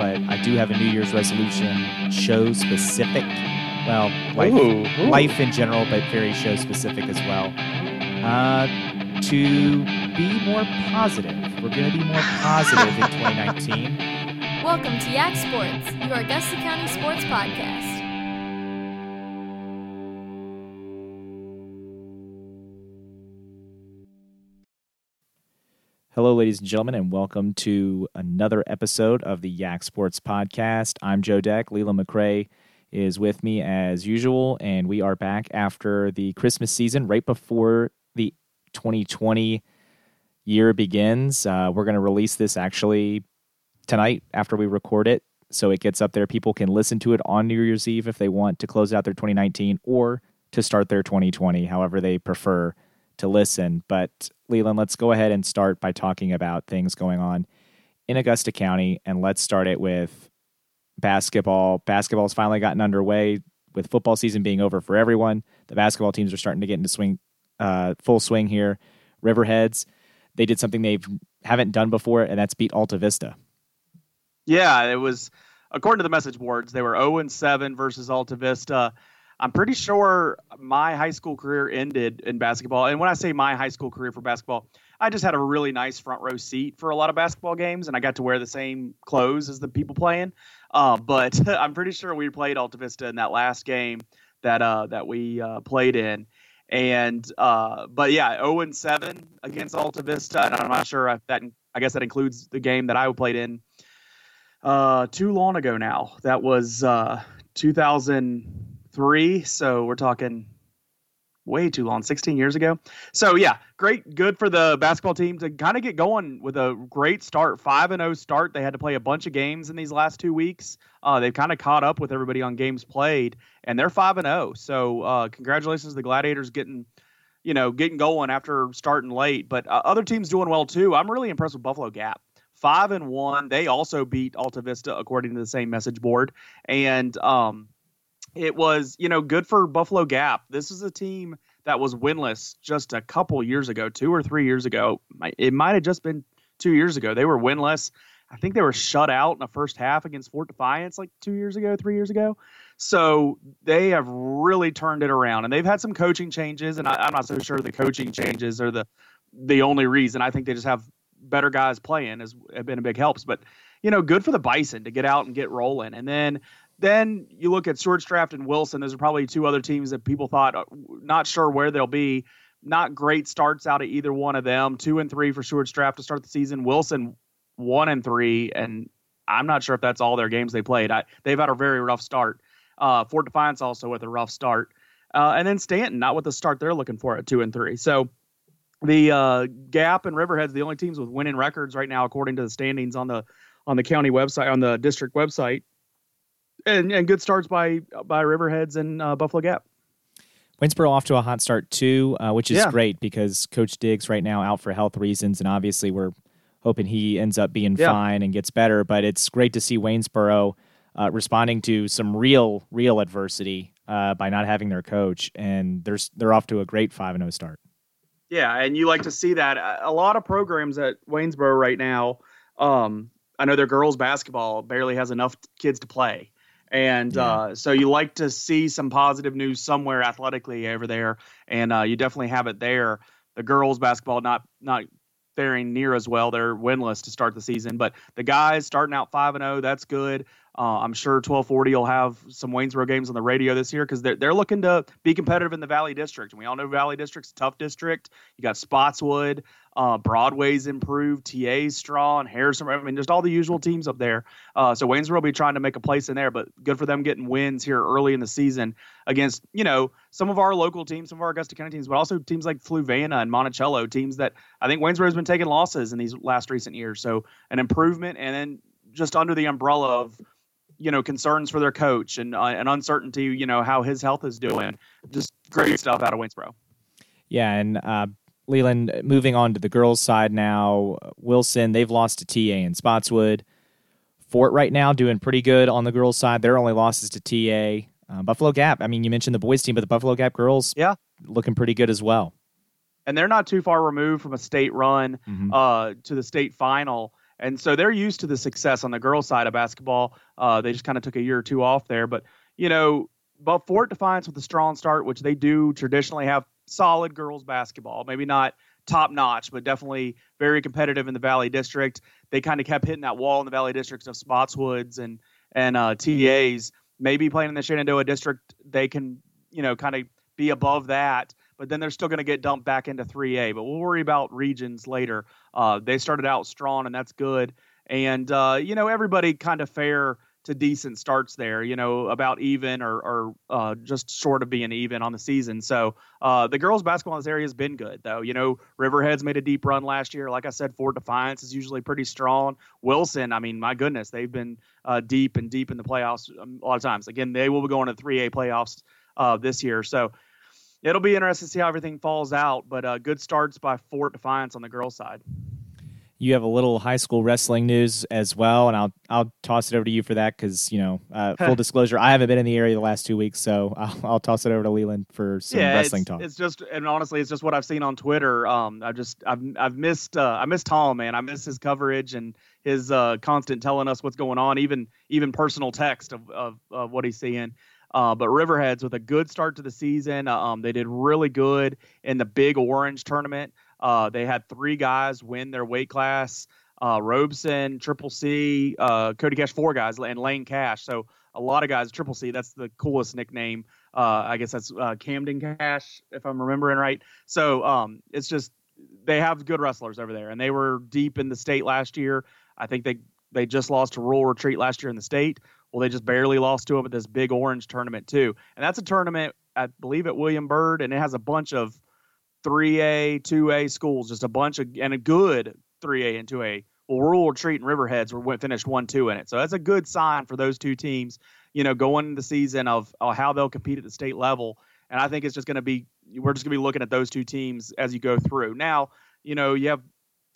but I do have a New Year's resolution show specific. Well, life, Ooh, ooh. life in general, but very show specific as well. Uh, to be more positive. We're going to be more positive in 2019. Welcome to Yak Sports, your Augusta County sports podcast. Hello, ladies and gentlemen, and welcome to another episode of the Yak Sports Podcast. I'm Joe Deck. Leland McRae is with me as usual, and we are back after the Christmas season, right before the 2020 year begins. Uh, we're going to release this actually tonight after we record it, so it gets up there. People can listen to it on New Year's Eve if they want to close out their 2019 or to start their 2020, however they prefer to listen. But Leland, let's go ahead and start by talking about things going on in Augusta County. And let's start it with basketball. Basketball's finally gotten underway with football season being over for everyone. The basketball teams are starting to get into swing, uh, full swing here. Riverheads, they did something they haven't done before, and that's beat Altavista. Yeah, it was according to the message boards, they were 0 and 7 versus Altavista. I'm pretty sure my high school career ended in basketball. And when I say my high school career for basketball, I just had a really nice front row seat for a lot of basketball games, and I got to wear the same clothes as the people playing. Uh, but I'm pretty sure we played Altavista in that last game that uh, that we uh, played in. And uh, but yeah, 0 and 7 against Altavista, and I'm not sure if that I guess that includes the game that I played in uh, too long ago now. That was uh, 2000 three. So we're talking way too long, 16 years ago. So yeah, great, good for the basketball team to kind of get going with a great start, five and zero start. They had to play a bunch of games in these last two weeks. Uh, they've kind of caught up with everybody on games played, and they're five and zero. So uh, congratulations to the Gladiators getting. You know, getting going after starting late, but uh, other teams doing well too. I'm really impressed with Buffalo Gap five and one. They also beat Altavista according to the same message board. And um, it was you know good for Buffalo Gap. This is a team that was winless just a couple years ago, two or three years ago. It might have just been two years ago. They were winless. I think they were shut out in the first half against Fort Defiance like two years ago, three years ago. So they have really turned it around, and they've had some coaching changes. And I, am not so sure the coaching changes are the the only reason. I think they just have better guys playing has have been a big helps. But you know, good for the Bison to get out and get rolling. And then then you look at Stuarts Draft and Wilson. Those are probably two other teams that people thought uh, not sure where they'll be. Not great starts out of either one of them. Two and three for Stuarts Draft to start the season. Wilson one and three, and I'm not sure if that's all their games they played. I, they've had a very rough start. Uh, Fort Defiance also with a rough start, uh, and then Staunton not with the start they're looking for at two and three. So the uh, Gap and Riverheads the only teams with winning records right now, according to the standings on the on the county website on the district website, and and good starts by by Riverheads and uh, Buffalo Gap. Waynesboro off to a hot start too, uh, which is Yeah. great because Coach Diggs right now out for health reasons, and obviously we're hoping he ends up being Yeah. fine and gets better. But it's great to see Waynesboro uh, responding to some real, real adversity uh, by not having their coach, and they're they're off to a great five and zero start. Yeah, and you like to see that. A a lot of programs at Waynesboro right now. Um, I know their girls basketball barely has enough kids to play, and Yeah. uh, so you like to see some positive news somewhere athletically over there, and uh, you definitely have it there. The girls basketball not not faring near as well. They're winless to start the season, but the guys starting out five and zero, that's good. Uh, I'm sure 1240 will have some Waynesboro games on the radio this year because they're they're looking to be competitive in the Valley District, and we all know Valley District's a tough district. You got Spotswood, uh, Broadway's improved, TA's strong, Harrison. I mean, just all the usual teams up there. Uh, so Waynesboro will be trying to make a place in there, but good for them getting wins here early in the season against you know some of our local teams, some of our Augusta County teams, but also teams like Fluvanna and Monticello, teams that I think Waynesboro's been taking losses in these last recent years. So an improvement, and then just under the umbrella of you know concerns for their coach and uh, and uncertainty, you know how his health is doing. Just great stuff out of Waynesboro. Yeah, and uh, Leland, moving on to the girls' side now, Wilson, they've lost to TA and Spotswood. Fort right now doing pretty good on the girls' side. Their only losses to TA. Uh, Buffalo Gap, I mean, you mentioned the boys' team, but the Buffalo Gap girls, Yeah. looking pretty good as well. and they're not too far removed from a state run Mhm. uh, to the state final. and so they're used to the success on the girls' side of basketball. Uh, they just kind of took a year or two off there, but you know, but Fort Defiance with a strong start, which they do traditionally have solid girls basketball, maybe not top notch, but definitely very competitive in the Valley District. They kind of kept hitting that wall in the Valley Districts of Spotswoods and and uh, TAs. Maybe playing in the Shenandoah District, they can you know kind of be above that but then they're still going to get dumped back into 3A. But we'll worry about regions later. Uh, they started out strong, and that's good. And uh, you know, everybody kind of fair to decent starts there. You know, about even or, or uh, just short of being even on the season. So uh, the girls' basketball in this area has been good, though. You know, Riverhead's made a deep run last year. Like I said, Fort Defiance is usually pretty strong. Wilson, I mean, my goodness, they've been uh, deep and deep in the playoffs um, a lot of times. Again, they will be going to 3A playoffs uh, this year. So it'll be interesting to see how everything falls out. But uh, good starts by Fort Defiance on the girls' side. You have a little high school wrestling news as well, and I'll I'll toss it over to you for that because you know uh, full disclosure, I haven't been in the area the last two weeks, so I'll, I'll toss it over to Leland for some yeah, wrestling it's, talk. It's just and honestly, it's just what I've seen on Twitter. Um, I just I've I've missed uh, I missed Tom, man. I miss his coverage and his uh, constant telling us what's going on, even even personal text of of, of what he's seeing. Uh, but Riverheads with a good start to the season. Uh, um, they did really good in the Big Orange tournament. Uh, they had three guys win their weight class. Uh, Robeson, Triple C, uh, Cody Cash, four guys, and Lane Cash. So a lot of guys. Triple C, that's the coolest nickname. Uh, I guess that's Camden Cash, if I'm remembering right. So um, it's just they have good wrestlers over there, and they were deep in the state last year. I think they they just lost to Rural Retreat last year in the state. Well, they just barely lost to them at this Big Orange tournament too, and that's a tournament I believe at William Byrd, and it has a bunch of 3A, 2A schools, just a bunch of and a good 3A and 2A. Well, Rural Retreat and Riverheads were finished one two in it, so that's a good sign for those two teams. You know, going into the season of, of how they'll compete at the state level, and I think it's just going to be we're just going to be looking at those two teams as you go through. Now, you know, you have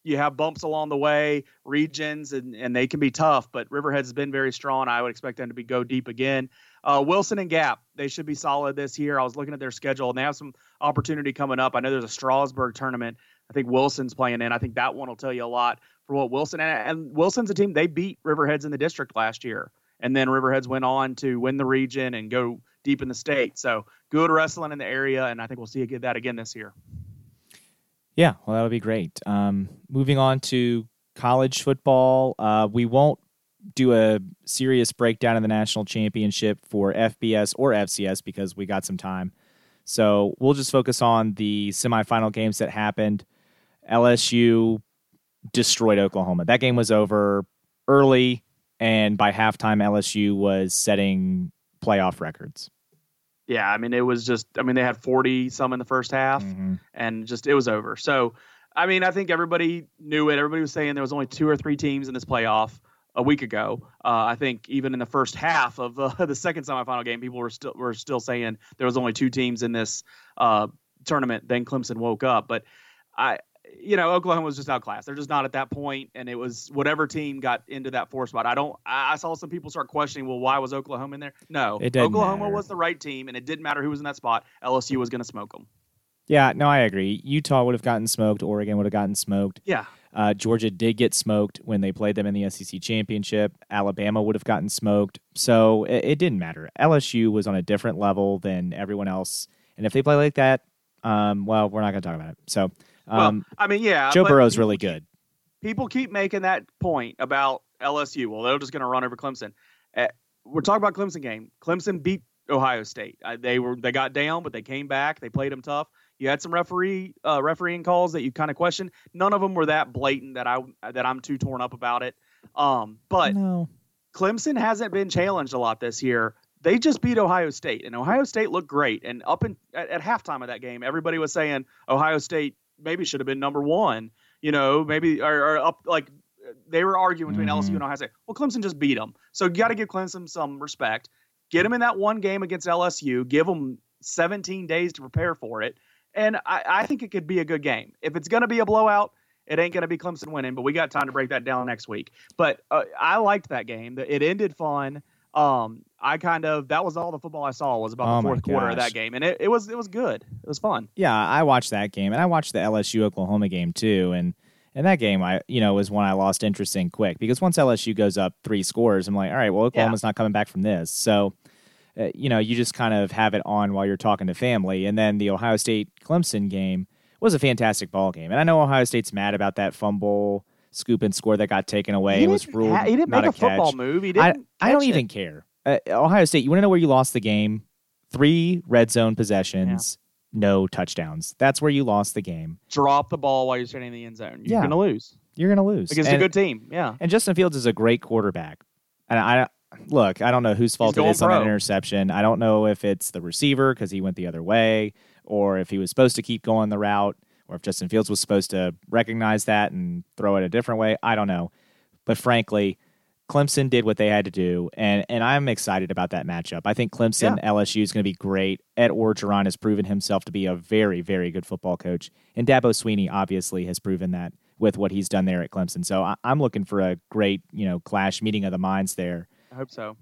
you have bumps along the way, regions, and, and they can be tough. But Riverheads has been very strong. I would expect them to be go deep again. Uh, Wilson and Gap, they should be solid this year. I was looking at their schedule, and they have some opportunity coming up. I know there's a Strasburg tournament. I think Wilson's playing in. I think that one will tell you a lot for what Wilson and, and Wilson's a team. They beat Riverheads in the district last year, and then Riverheads went on to win the region and go deep in the state. So good wrestling in the area, and I think we'll see that again this year. Yeah, well, that would be great. Um, moving on to college football, uh, we won't do a serious breakdown of the national championship for FBS or FCS because we got some time. So we'll just focus on the semifinal games that happened. LSU destroyed Oklahoma. That game was over early, and by halftime, LSU was setting playoff records. Yeah, I mean it was just I mean they had 40 some in the first half mm-hmm. and just it was over. So, I mean, I think everybody knew it. Everybody was saying there was only two or three teams in this playoff a week ago. Uh, I think even in the first half of uh, the second semifinal game, people were still were still saying there was only two teams in this uh, tournament. Then Clemson woke up, but I you know, Oklahoma was just outclassed. They're just not at that point, and it was whatever team got into that four spot. I don't. I saw some people start questioning, well, why was Oklahoma in there? No, Oklahoma matter. was the right team, and it didn't matter who was in that spot. LSU was going to smoke them. Yeah, no, I agree. Utah would have gotten smoked. Oregon would have gotten smoked. Yeah. Uh, Georgia did get smoked when they played them in the SEC championship. Alabama would have gotten smoked. So it, it didn't matter. LSU was on a different level than everyone else, and if they play like that, um, well, we're not going to talk about it. So um, well, I mean, yeah, Joe Burrow's really good. People keep making that point about LSU. Well, they're just going to run over Clemson. Uh, we're talking about Clemson game. Clemson beat Ohio State. Uh, they were they got down, but they came back. They played them tough. You had some referee uh, refereeing calls that you kind of questioned. None of them were that blatant that I that I'm too torn up about it. Um, but no. Clemson hasn't been challenged a lot this year. They just beat Ohio State, and Ohio State looked great. And up in at, at halftime of that game, everybody was saying Ohio State maybe should have been number one. You know, maybe or, or up like they were arguing between mm-hmm. LSU and Ohio State. Well, Clemson just beat them, so you got to give Clemson some respect. Get them in that one game against LSU. Give them 17 days to prepare for it, and I, I think it could be a good game. If it's going to be a blowout, it ain't going to be Clemson winning. But we got time to break that down next week. But uh, I liked that game. It ended fun. Um, I kind of that was all the football I saw was about oh the fourth quarter of that game, and it, it was it was good. It was fun. Yeah, I watched that game, and I watched the LSU Oklahoma game too, and And that game, I you know, was one I lost interest in quick because once LSU goes up three scores, I'm like, all right, well, Oklahoma's not coming back from this. So, uh, you know, you just kind of have it on while you're talking to family. And then the Ohio State Clemson game was a fantastic ball game. And I know Ohio State's mad about that fumble scoop and score that got taken away. he It was ruled ha- he didn't make a, a catch. football move. He I, didn't. I don't it. even care. Uh, Ohio State, you want to know where you lost the game? Three red zone possessions, no touchdowns. That's where you lost the game. drop the ball while you're standing in the end zone. You're Yeah. gonna lose You're going to lose. against and, a good team. Yeah. and Justin Fields is a great quarterback. And I look, I don't know whose fault it is is on that interception. I don't know if it's the receiver because he went the other way, or if he was supposed to keep going the route, or if Justin Fields was supposed to recognize that and throw it a different way. I don't know. But frankly, Clemson did what they had to do, and and I'm excited about that matchup. I think Clemson LSU is going to be great. Ed Orgeron has proven himself to be a very very good football coach, and Dabo Swinney obviously has proven that with what he's done there at Clemson. So I, I'm looking for a great you know clash meeting of the minds there. I hope so.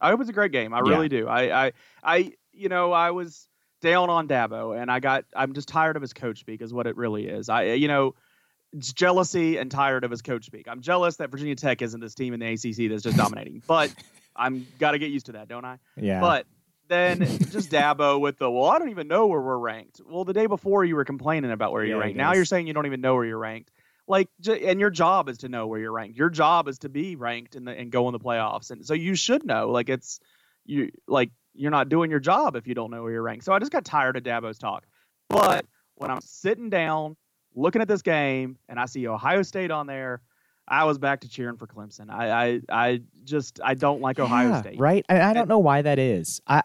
I hope it's a great game. I Yeah. really do. I, I, I, you know, I was down on Dabo, and I got. I'm just tired of his coach speak, is what it really is. I, you know, it's jealousy and tired of his coach speak. I'm jealous that Virginia Tech isn't this team in the ACC that's just dominating, but I'm got to get used to that, don't I? Yeah, But then just Dabo with the well, I don't even know where we're ranked. Well, the day before you were complaining about where you're ranked. Now you're saying you don't even know where you're ranked. Like, and your job is to know where you're ranked. Your job is to be ranked and and go in the playoffs. And so you should know. Like it's you like you're not doing your job if you don't know where you're ranked. So I just got tired of Dabo's talk. But when I'm sitting down looking at this game and I see Ohio State on there. I was back to cheering for Clemson. I, I, I just I don't like Ohio Yeah, State. right? And I don't know why that is. I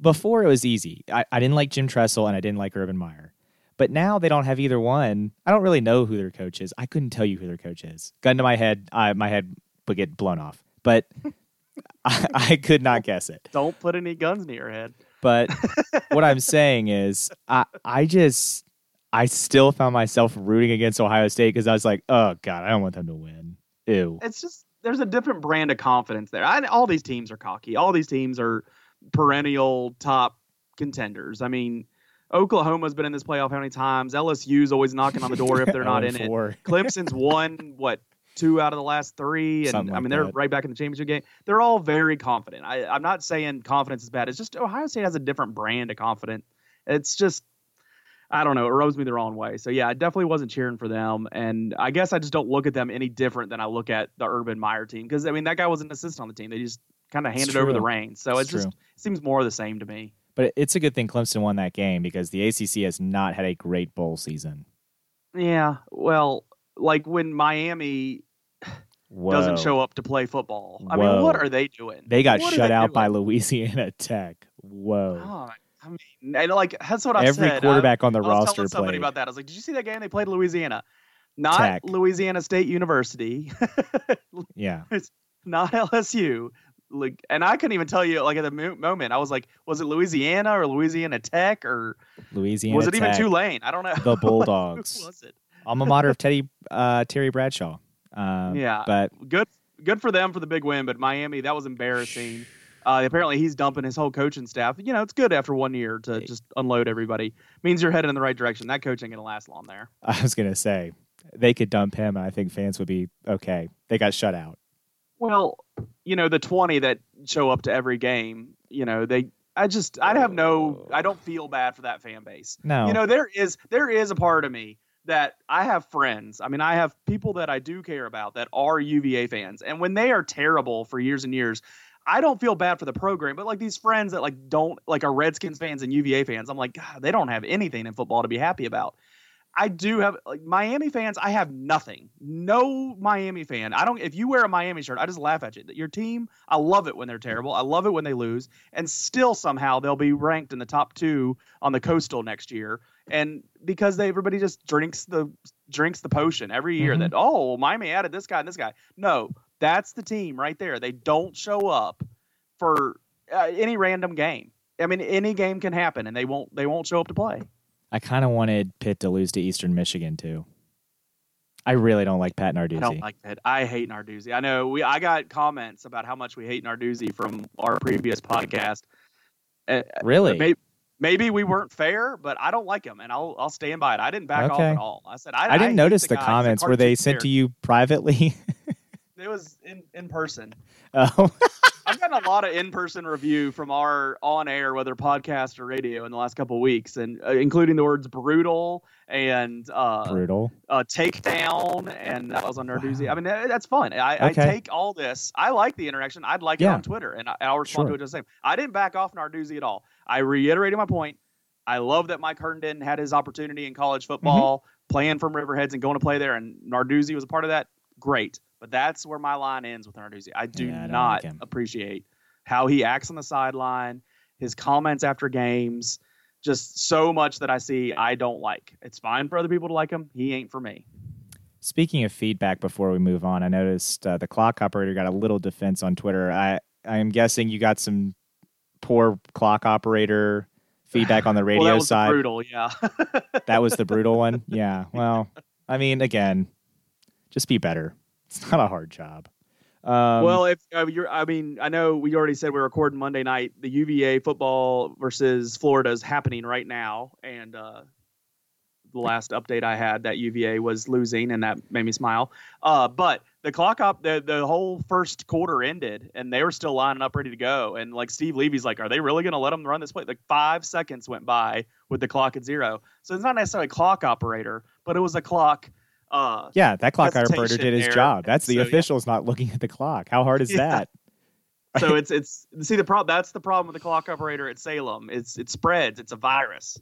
before it was easy. I, I didn't like Jim Tressel and I didn't like Urban Meyer. But now they don't have either one. I don't really know who their coach is. I couldn't tell you who their coach is. Gun to my head, I, my head would get blown off. But I, I could not guess it. Don't put any guns near your head. But what I'm saying is, I, I just, I still found myself rooting against Ohio State because I was like, oh God, I don't want them to win. Ew. it's just there's a different brand of confidence there. I, all these teams are cocky. All these teams are perennial top contenders. I mean, Oklahoma's been in this playoff how many times? LSU's always knocking on the door if they're not in it. Four. Clemson's won what two out of the last three, and Something I like mean they're that. right back in the championship game. They're all very confident. I, I'm not saying confidence is bad. It's just Ohio State has a different brand of confident. It's just I don't know. It rubs me the wrong way. So yeah, I definitely wasn't cheering for them, and I guess I just don't look at them any different than I look at the Urban Meyer team because I mean that guy was an assistant on the team. They just kind of handed over the reins. So it just seems more of the same to me. But it's a good thing Clemson won that game because the ACC has not had a great bowl season. Yeah. Well, like when Miami Whoa. doesn't show up to play football. I Whoa. mean, what are they doing? They got What shut they out doing? by Louisiana Tech. Whoa. Oh, I mean, and like that's what I Every said. quarterback on the I, I was roster telling somebody played. about that. I was like, "Did you see that game they played Louisiana? Not Tech. Louisiana State University, Yeah. it's not LSU." Like, and I couldn't even tell you. Like at the mo- moment, I was like, "Was it Louisiana or Louisiana Tech or Louisiana was it even Tech, Tulane?" I don't know. The Bulldogs. who was it? alma mater of Teddy uh, Terry Bradshaw. Um, Yeah. But Good, good for them for the big win, but Miami that was embarrassing. Uh, apparently, he's dumping his whole coaching staff. You know, it's good after one year to just unload everybody. Means you're headed in the right direction. That coach ain't gonna last long there. I was going to say they could dump him, and I think fans would be okay. They got shut out. Well, you know, the 20 that show up to every game, you know, they I just I have no I don't oh. feel bad for that fan base. No. You know, there is there is a part of me that I have friends. I mean, I have people that I do care about that are UVA fans. And when they are terrible for years and years, I don't feel bad for the program, but like these friends that like don't like are Redskins fans and UVA fans, I'm like, God, they don't have anything in football to be happy about. I do have like Miami fans. I have nothing. No Miami fan. I don't. If you wear a Miami shirt, I just laugh at you. Your team. I love it when they're terrible. I love it when they lose, and still somehow they'll be ranked in the top two on the Coastal next year. And because they everybody just drinks the drinks the potion every year Mhm. that oh Miami added this guy and this guy. No, that's the team right there. They don't show up for uh, any random game. I mean, any game can happen, and they won't they won't show up to play. I kind of wanted Pitt to lose to Eastern Michigan too. I really don't like Pat Narduzzi. I don't like that. I hate Narduzzi. I know we. I got comments about how much we hate Narduzzi from our previous podcast. Uh, really? Maybe, maybe we weren't fair, but I don't like him, and I'll I'll stand by it. I didn't back off at all. I said I, I didn't hate notice the the guy. He's a comments. Were they sent to you privately? It was in in person. oh, gotten a lot of in-person review from our on-air, whether podcast or radio, in the last couple of weeks, and uh, including the words "brutal" and uh, brutal. uh, "takedown," and that was on Narduzzi. Wow. I mean, that- that's fun. I, I take all this. I like the interaction. I'd like it on Twitter, and I, I'll respond Sure. to it just the same. I didn't back off Narduzzi at all. I reiterated my point. I love that Mike Herndon had his opportunity in college football, Mm-hmm. playing from Riverheads and going to play there, and Narduzzi was a part of that. Great, but that's where my line ends with Narduzzi. I do Yeah, I don't like appreciate how he acts on the sideline, his comments after games, just so much that I see I don't like. It's fine for other people to like him. He ain't for me. Speaking of feedback, before we move on, I noticed uh, the clock operator got a little defense on Twitter. I I am guessing you got some poor clock operator feedback on the radio well, that was side. brutal. Yeah. That was the brutal one. Yeah. Well, I mean, again, just be better. It's not a hard job. Um, well, if uh, you're, I mean, I know we already said we're recording Monday night. The UVA football versus Florida is happening right now, and uh, the last update I had that UVA was losing, and that made me smile. Uh, but the clock up, the the whole first quarter ended, and they were still lining up ready to go. And like Steve Levy's like, are they really going to let them run this play? Like five seconds went by with the clock at zero, so it's not necessarily a clock operator, but it was a clock. Uh, yeah, that clock operator did his job. That's the So, yeah. officials not looking at the clock. How hard is Yeah. that? so it's it's see the problem that's the problem with the clock operator at Salem. It's it spreads. It's a virus.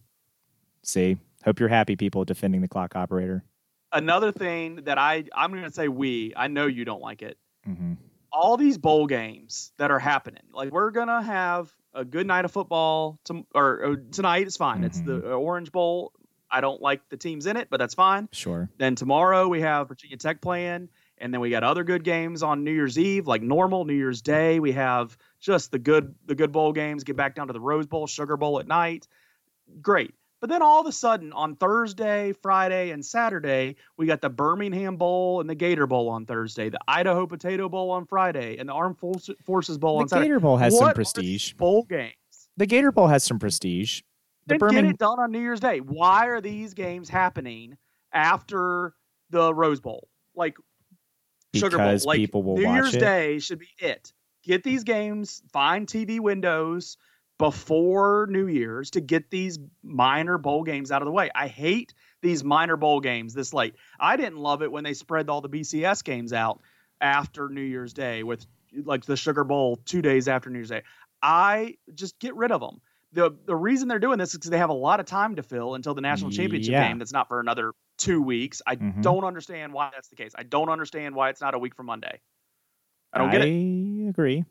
See, hope you're happy, people defending the clock operator. Another thing that I I'm going to say we I know you don't like it. hmm All these bowl games that are happening, like we're gonna have a good night of football to, or, or tonight. It's fine. It's the uh, Orange Bowl. I don't like the teams in it, but that's fine. Sure. Then tomorrow we have Virginia Tech playing, and then we got other good games on New Year's Eve, like normal New Year's Day. We have just the good the good bowl games. Get back down to the Rose Bowl, Sugar Bowl at night. Great. But then all of a sudden on Thursday, Friday, and Saturday, we got the Birmingham Bowl and the Gator Bowl on Thursday, the Idaho Potato Bowl on Friday, and the Armed Forces Bowl The on Saturday. The Gator Bowl has What some prestige. bowl games. The Gator Bowl has some prestige. The Birmingham, get it done on New Year's Day. Why are these games happening after the Rose Bowl? Like Sugar Bowl. Because Like people will New watch Year's it. Day should be it. Get these games, find TV windows before New Year's to get these minor bowl games out of the way. I hate these minor bowl games this late. I didn't love it when they spread all the BCS games out after New Year's Day with like the Sugar Bowl two days after New Year's Day. I just get rid of them. The the reason they're doing this is because they have a lot of time to fill until the national championship Yeah. game that's not for another two weeks. I Mhm. don't understand why that's the case. I don't understand why it's not a week from Monday. I don't get it. I agree.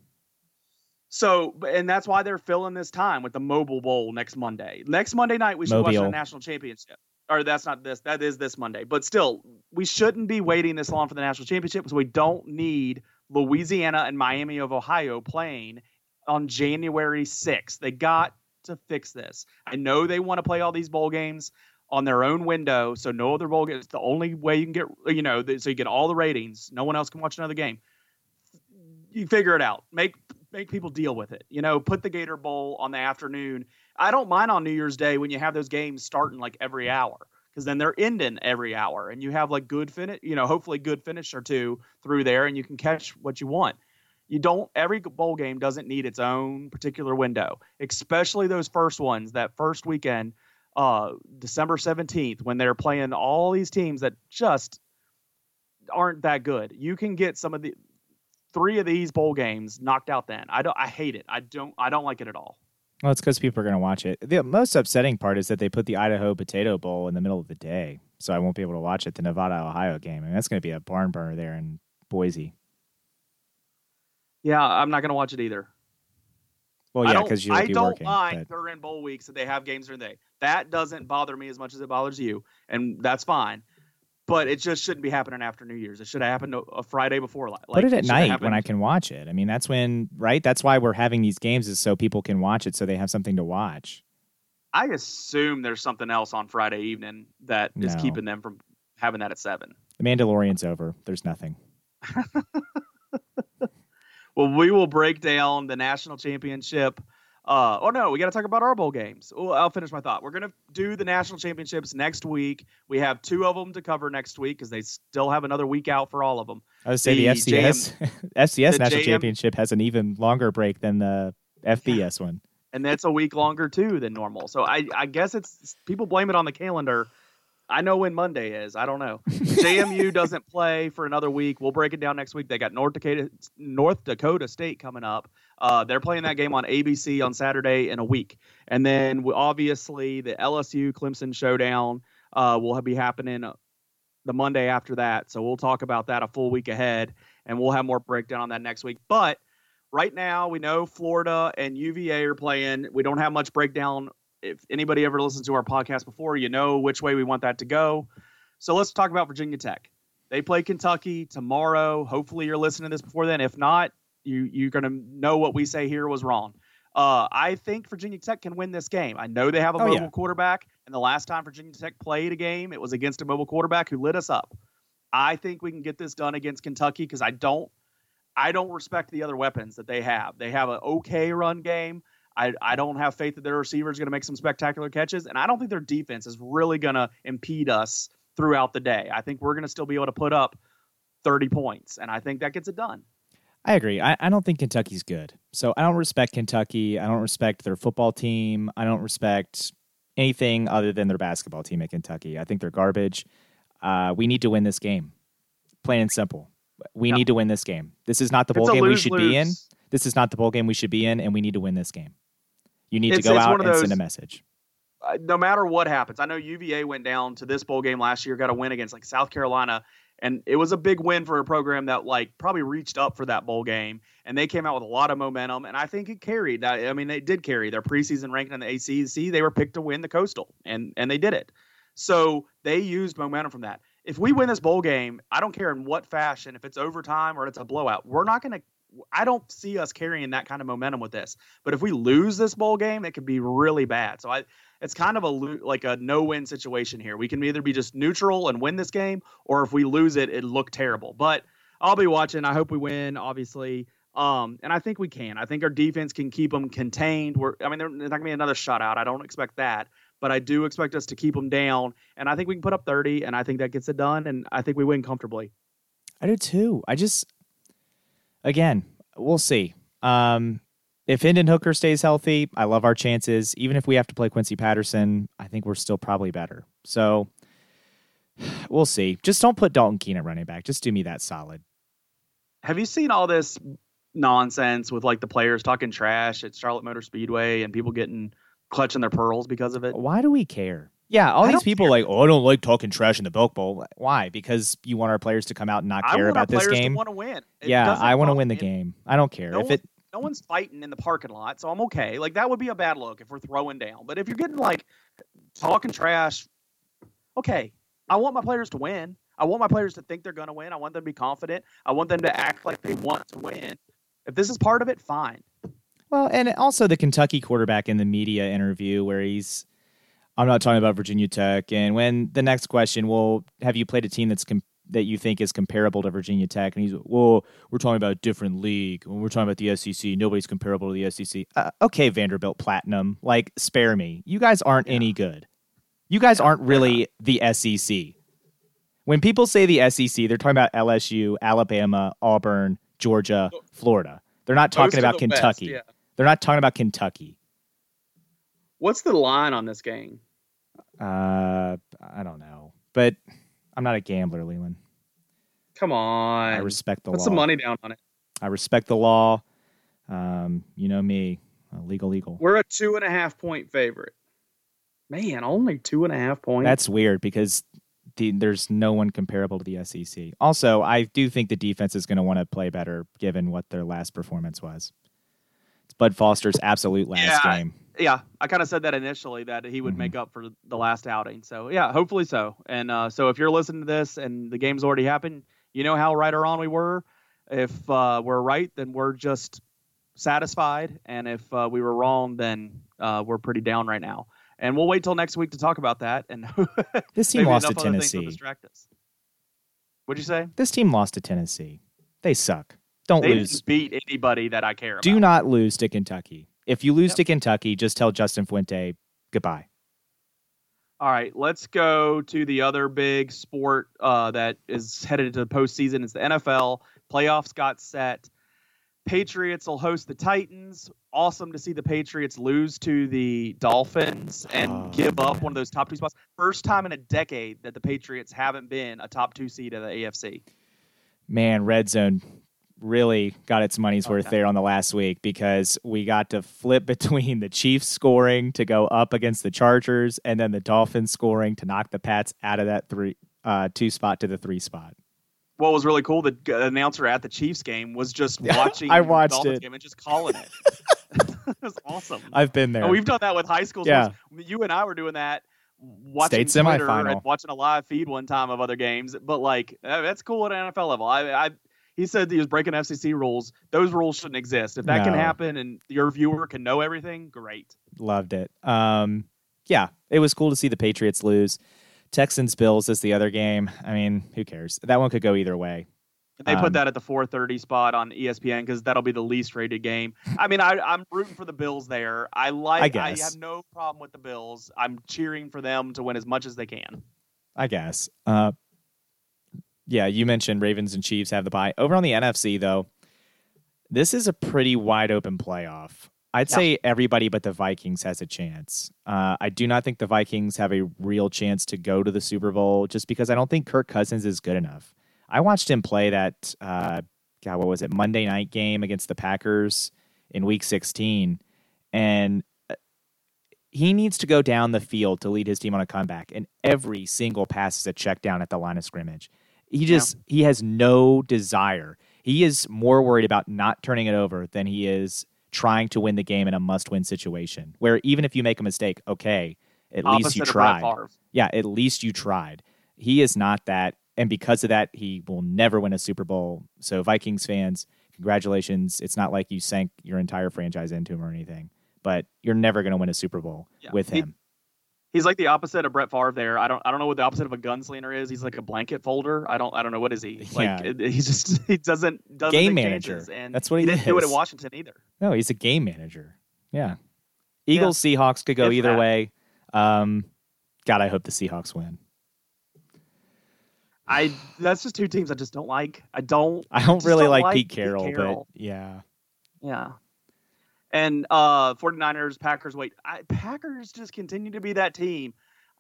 So, and that's why they're filling this time with the Mobile Bowl next Monday. Next Monday night, we should watch Mobile. the national championship. Or that's not this. That is this Monday. But still, we shouldn't be waiting this long for the national championship because we don't need Louisiana and Miami of Ohio playing on January 6th. They got to fix this. I know they want to play all these bowl games on their own window, so no other bowl game. It's the only way you can get, you know, so you get all the ratings. No one else can watch another game. You figure it out. Make make people deal with it. You know, put the Gator Bowl on the afternoon. I don't mind on New Year's Day when you have those games starting like every hour because then they're ending every hour and you have like good finish, you know, hopefully good finish or two through there and you can catch what you want. You don't every bowl game doesn't need its own particular window, especially those first ones that first weekend uh December 17th when they're playing all these teams that just aren't that good. You can get some of the three of these bowl games knocked out then. I don't I hate it. I don't I don't like it at all. Well, it's because people are going to watch it. The most upsetting part is that they put the Idaho Potato Bowl in the middle of the day, so I won't be able to watch it. The Nevada Ohio game, and that's going to be a barn burner there in Boise. Yeah, I'm not going to watch it either. Well, yeah, because you'll I be don't working. mind but- during bowl weeks that they have games during the day. That doesn't bother me as much as it bothers you, and that's fine. But it just shouldn't be happening after New Year's. It should have happened a- Friday before. Like, Put it at have night when I can watch it. I mean, that's when, right? That's why we're having these games is so people can watch it, so they have something to watch. I assume there's something else on Friday evening that is No. keeping them from having that at seven. The Mandalorian's over. There's nothing. Well, we will break down the national championship Uh, oh no, we got to talk about our bowl games. Oh, I'll finish my thought. We're gonna do the national championships next week. We have two of them to cover next week because they still have another week out for all of them. I would say the, The FCS FCS the national JM championship has an even longer break than the FBS one. and that's a week longer too than normal. So I, I guess it's people blame it on the calendar. I know when Monday is. I don't know. JMU doesn't play for another week. We'll break it down next week. They got North Dakota North Dakota State coming up. Uh, they're playing that game on ABC on Saturday in a week, and then we, obviously the LSU Clemson showdown uh, will be happening the Monday after that. So we'll talk about that a full week ahead, and we'll have more breakdown on that next week. But right now we know Florida and UVA are playing. We don't have much breakdown. If anybody ever listened to our podcast before, you know which way we want that to go. So let's talk about Virginia Tech. They play Kentucky tomorrow. Hopefully you're listening to this before then. If not, you you're gonna know what we say here was wrong. Uh, I think Virginia Tech can win this game. I know they have a Oh, mobile yeah. quarterback, and the last time Virginia Tech played a game, it was against a mobile quarterback who lit us up. I think we can get this done against Kentucky because I don't I don't respect the other weapons that they have. They have an okay run game. I, I don't have faith that their receiver is going to make some spectacular catches, and I don't think their defense is really going to impede us throughout the day. I think we're going to still be able to put up 30 points, and I think that gets it done. I agree. I, I don't think Kentucky's good. So I don't respect Kentucky. I don't respect their football team. I don't respect anything other than their basketball team at Kentucky. I think they're garbage. Uh, we need to win this game. Plain and simple. We need to win this game. This is not the bowl game we should be in. This is not the bowl game we should be in, and we need to win this game. You need to go out and send a message. uh, no matter what happens, I know UVA went down to this bowl game last year, got a win against like South Carolina, and it was a big win for a program that like probably reached up for that bowl game, and they came out with a lot of momentum, and I think it carried. That I mean, they did carry their preseason ranking in the ACC. They were picked to win the Coastal, and and they did it. So they used momentum from that. If we win this bowl game, I don't care in what fashion, if it's overtime or it's a blowout, we're not going to. I don't see us carrying that kind of momentum with this. But if we lose this bowl game, it could be really bad. So I, it's kind of a like a no-win situation here. We can either be just neutral and win this game, or if we lose it, it look terrible. But I'll be watching. I hope we win, obviously. Um, and I think we can. I think our defense can keep them contained. We're, I mean, they're not gonna be another shutout. I don't expect that, but I do expect us to keep them down. And I think we can put up 30, and I think that gets it done. And I think we win comfortably. I do too. I just, again, we'll see. Um, if Hendon Hooker stays healthy, I love our chances. Even if we have to play Quincy Patterson, I think we're still probably better. So we'll see. Just don't put Dalton Keene at running back. Just do me that solid. Have you seen all this nonsense with like the players talking trash at Charlotte Motor Speedway and people getting clutching their pearls because of it? Why do we care? Yeah, all I these people care. like, oh, I don't like talking trash in the Belk Bowl. Why? Because you want our players to come out and not care about this game. to want to win. It yeah, I want to win the me. game. I don't care No if one- it. no one's fighting in the parking lot, so I'm okay. Like that would be a bad look if we're throwing down. But if you're getting like talking trash, okay. I want my players to win. I want my players to think they're going to win. I want them to be confident. I want them to act like they want to win. If this is part of it, fine. Well, and also the Kentucky quarterback in the media interview where he's, I'm not talking about Virginia Tech. And when the next question, well, have you played a team that's com- that you think is comparable to Virginia Tech? And he's, well, we're talking about a different league. When we're talking about the SEC, nobody's comparable to the SEC. Uh, okay, Vanderbilt Platinum, like spare me. You guys aren't any good. You guys aren't really the SEC. When people say the SEC, they're talking about LSU, Alabama, Auburn, Georgia, Florida. They're not talking about Kentucky. They're not talking about Kentucky. What's the line on this game? Uh, I don't know, but I'm not a gambler, Leland. Come on. I respect the Put law. Put some money down on it. I respect the law. Um, you know me, uh, legal, legal. We're a two and a half point favorite. Man, only two and a half points. That's weird because the, there's no one comparable to the SEC. Also, I do think the defense is going to want to play better given what their last performance was. It's Bud Foster's absolute last Yeah, game. yeah, I kind of said that initially that he would Mhm. make up for the last outing. So yeah, hopefully so. And uh, so if you're listening to this and the game's already happened, you know how right or wrong we were. If uh, we're right, then we're just satisfied, and if uh, we were wrong, then uh, we're pretty down right now. And we'll wait till next week to talk about that. And This team lost to Tennessee. distract us. What'd you say? This team lost to Tennessee. They suck. Don't They lose. beat anybody that I care about. Do not lose to Kentucky. If you lose Yep. to Kentucky, just tell Justin Fuente goodbye. All right, let's go to the other big sport uh, that is headed into the postseason. It's the NFL. Playoffs got set. Patriots will host the Titans. Awesome to see the Patriots lose to the Dolphins and Oh, give up man. one of those top two spots. First time in a decade that the Patriots haven't been a top two seed of the AFC. Man, Red Zone really got its money's worth Okay. there on the last week because we got to flip between the Chiefs scoring to go up against the Chargers and then the Dolphins scoring to knock the Pats out of that three uh, two spot to the three spot. What was really cool, the announcer at the Chiefs game was just watching I the watched Dolphins it. game and just calling it. it was awesome. I've been there. And we've done that with high school. Yeah. sports. You and I were doing that, watching State Twitter semifinal. and watching a live feed one time of other games. But like, uh, that's cool at an NFL level. I, I, he said he was breaking FCC rules. Those rules shouldn't exist. If that can happen and your viewer can know everything, great. Loved it. Um, yeah, it was cool to see the Patriots lose. Texans Bills is the other game. I mean, who cares? That one could go either way. They Um, put that at the 4:30 spot on ESPN because that'll be the least rated game. I mean, I, I'm rooting for the Bills there. I like. I I, have no problem with the Bills. I'm cheering for them to win as much as they can. I guess. Uh, yeah, you mentioned Ravens and Chiefs have the bye. Over on the NFC, though, this is a pretty wide open playoff. I'd Yeah. say everybody but the Vikings has a chance. Uh, I do not think the Vikings have a real chance to go to the Super Bowl just because I don't think Kirk Cousins is good enough. I watched him play that, uh, God, what was it, Monday night game against the Packers in week 16. And uh, he needs to go down the field to lead his team on a comeback. And every single pass is a check down at the line of scrimmage. He just, he has no desire. He is more worried about not turning it over than he is trying to win the game in a must win situation where even if you make a mistake, okay, at least you tried. Yeah, at least you tried. He is not that. And because of that, he will never win a Super Bowl. So, Vikings fans, congratulations. It's not like you sank your entire franchise into him or anything, but you're never going to win a Super Bowl Yeah. with him. He's like the opposite of Brett Favre. There, I don't, I don't know what the opposite of a gunslinger is. He's like a blanket folder. I don't, I don't know what is he. Like Yeah. he's just, he doesn't, doesn't Game manager. and That's what he didn't do it is. in Washington either. No, he's a game manager. Yeah. Eagles, Seahawks could go If either that. way. Um, God, I hope the Seahawks win. I, that's just two teams I just don't like. I don't, I don't really don't like, like Pete Pete Carroll, Carroll. but yeah. yeah. And uh 49ers, Packers, wait, I, Packers just continue to be that team.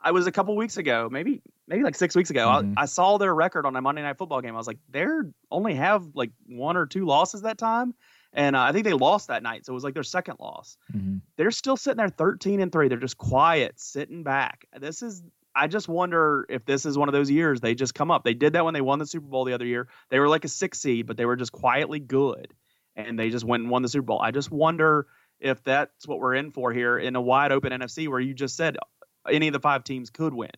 I was a couple weeks ago, maybe maybe like six weeks ago. Mhm. I, I saw their record on a Monday Night Football game. I was like, they're only have like one or two losses that time, and uh, I think they lost that night, so it was like their second loss. Mhm. They're still sitting there, thirteen and three. They're just quiet, sitting back. This is. I just wonder if this is one of those years they just come up. They did that when they won the Super Bowl the other year. They were like a six seed, but they were just quietly good, and they just went and won the Super Bowl. I just wonder if that's what we're in for here in a wide open NFC where you just said any of the five teams could win.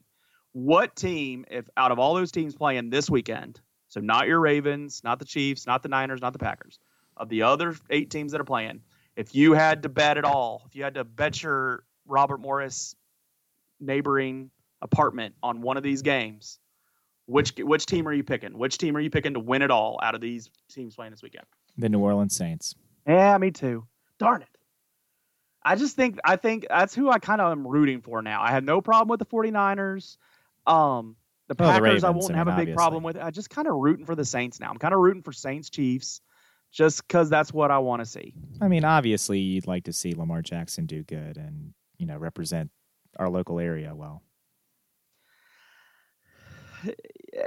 What team, if out of all those teams playing this weekend, so not your Ravens, not the Chiefs, not the Niners, not the Packers, of the other eight teams that are playing, if you had to bet at all, if you had to bet your Robert Morris neighboring apartment on one of these games, which which team are you picking? Which team are you picking to win it all out of these teams playing this weekend? The New Orleans Saints. Yeah, me too. Darn it. I just think I think that's who I kind of am rooting for now. I have no problem with the 49ers. Um the Well, the Packers I won't I have a big obviously. problem with. I just kind of rooting for the Saints now. I'm kind of rooting for Saints Chiefs just cuz that's what I want to see. I mean, obviously, you'd like to see Lamar Jackson do good and you know represent our local area well.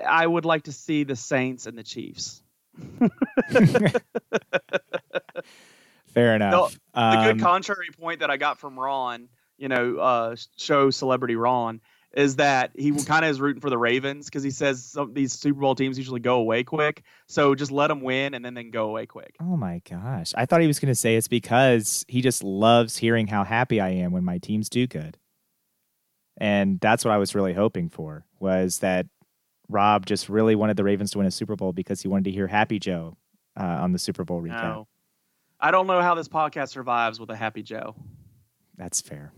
I would like to see the Saints and the Chiefs. Fair enough. The Um, good contrary point that I got from Ron, you know, uh, show celebrity Ron, is that he kind of is rooting for the Ravens because he says some these Super Bowl teams usually go away quick. So just let them win and then they can go away quick. oh my gosh, I thought he was going to say it's because he just loves hearing how happy I am when my teams do good, and that's what I was really hoping for was that Rob just really wanted the Ravens to win a Super Bowl because he wanted to hear Happy Joe uh, on the Super Bowl recap. No. I don't know how this podcast survives with a happy Joe. That's fair.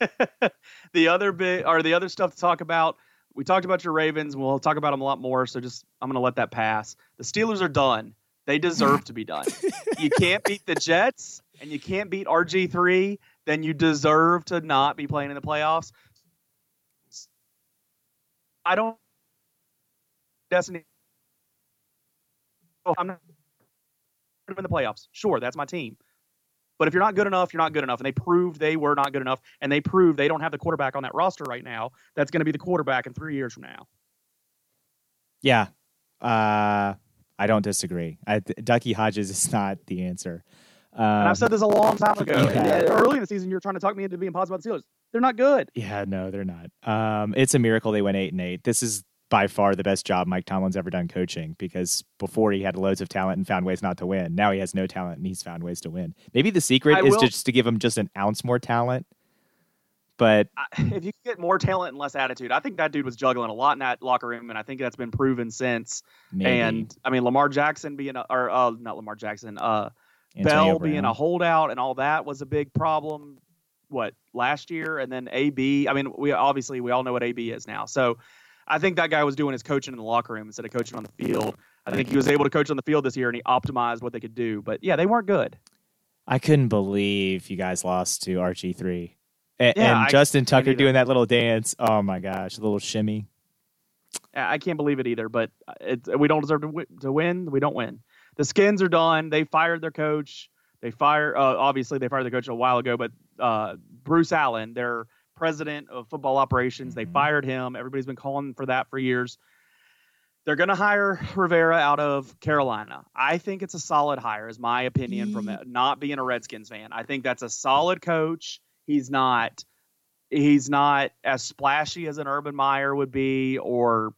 the other bit or the other stuff to talk about. We talked about your Ravens. We'll talk about them a lot more. So just I'm going to let that pass. The Steelers are done. They deserve to be done. You can't beat the Jets. and you can't beat RG3, then you deserve to not be playing in the playoffs. I don't. Destiny. Oh, I'm not in the playoffs. Sure, that's my team. But if you're not good enough, you're not good enough. And they proved they were not good enough. And they proved they don't have the quarterback on that roster right now that's going to be the quarterback in three years from now. Yeah. Uh, I don't disagree. I, Ducky Hodges is not the answer. Um, and I've said this a long time ago. Yeah. Early in the season, you're trying to talk me into being positive about the Steelers. They're not good. Yeah, no, they're not. Um, it's a miracle they went eight and eight. This is by far the best job Mike Tomlin's ever done coaching because before he had loads of talent and found ways not to win. Now he has no talent and he's found ways to win. Maybe the secret I is will, just to give him just an ounce more talent. But if you get more talent and less attitude, I think that dude was juggling a lot in that locker room, and I think that's been proven since. Maybe. And I mean, Lamar Jackson being a, or uh, not Lamar Jackson, uh, Bell being a holdout and all that was a big problem. What last year, and then AB. I mean, we obviously we all know what AB is now. So I think that guy was doing his coaching in the locker room instead of coaching on the field. I think he was able to coach on the field this year and he optimized what they could do. But yeah, they weren't good. I couldn't believe you guys lost to RG3. And, yeah, and Justin Tucker doing that little dance. Oh my gosh, a little shimmy. I can't believe it either, but we don't deserve to, to win. We don't win. The skins are done. They fired their coach. They fire. Uh, obviously, they fired the coach a while ago, but uh, Bruce Allen, their president of football operations. They mm-hmm. fired him. Everybody's been calling for that for years. They're going to hire Rivera out of Carolina. I think it's a solid hire, is my opinion from not being a Redskins fan. I think that's a solid coach. He's not he's not as splashy as an Urban Meyer would be, or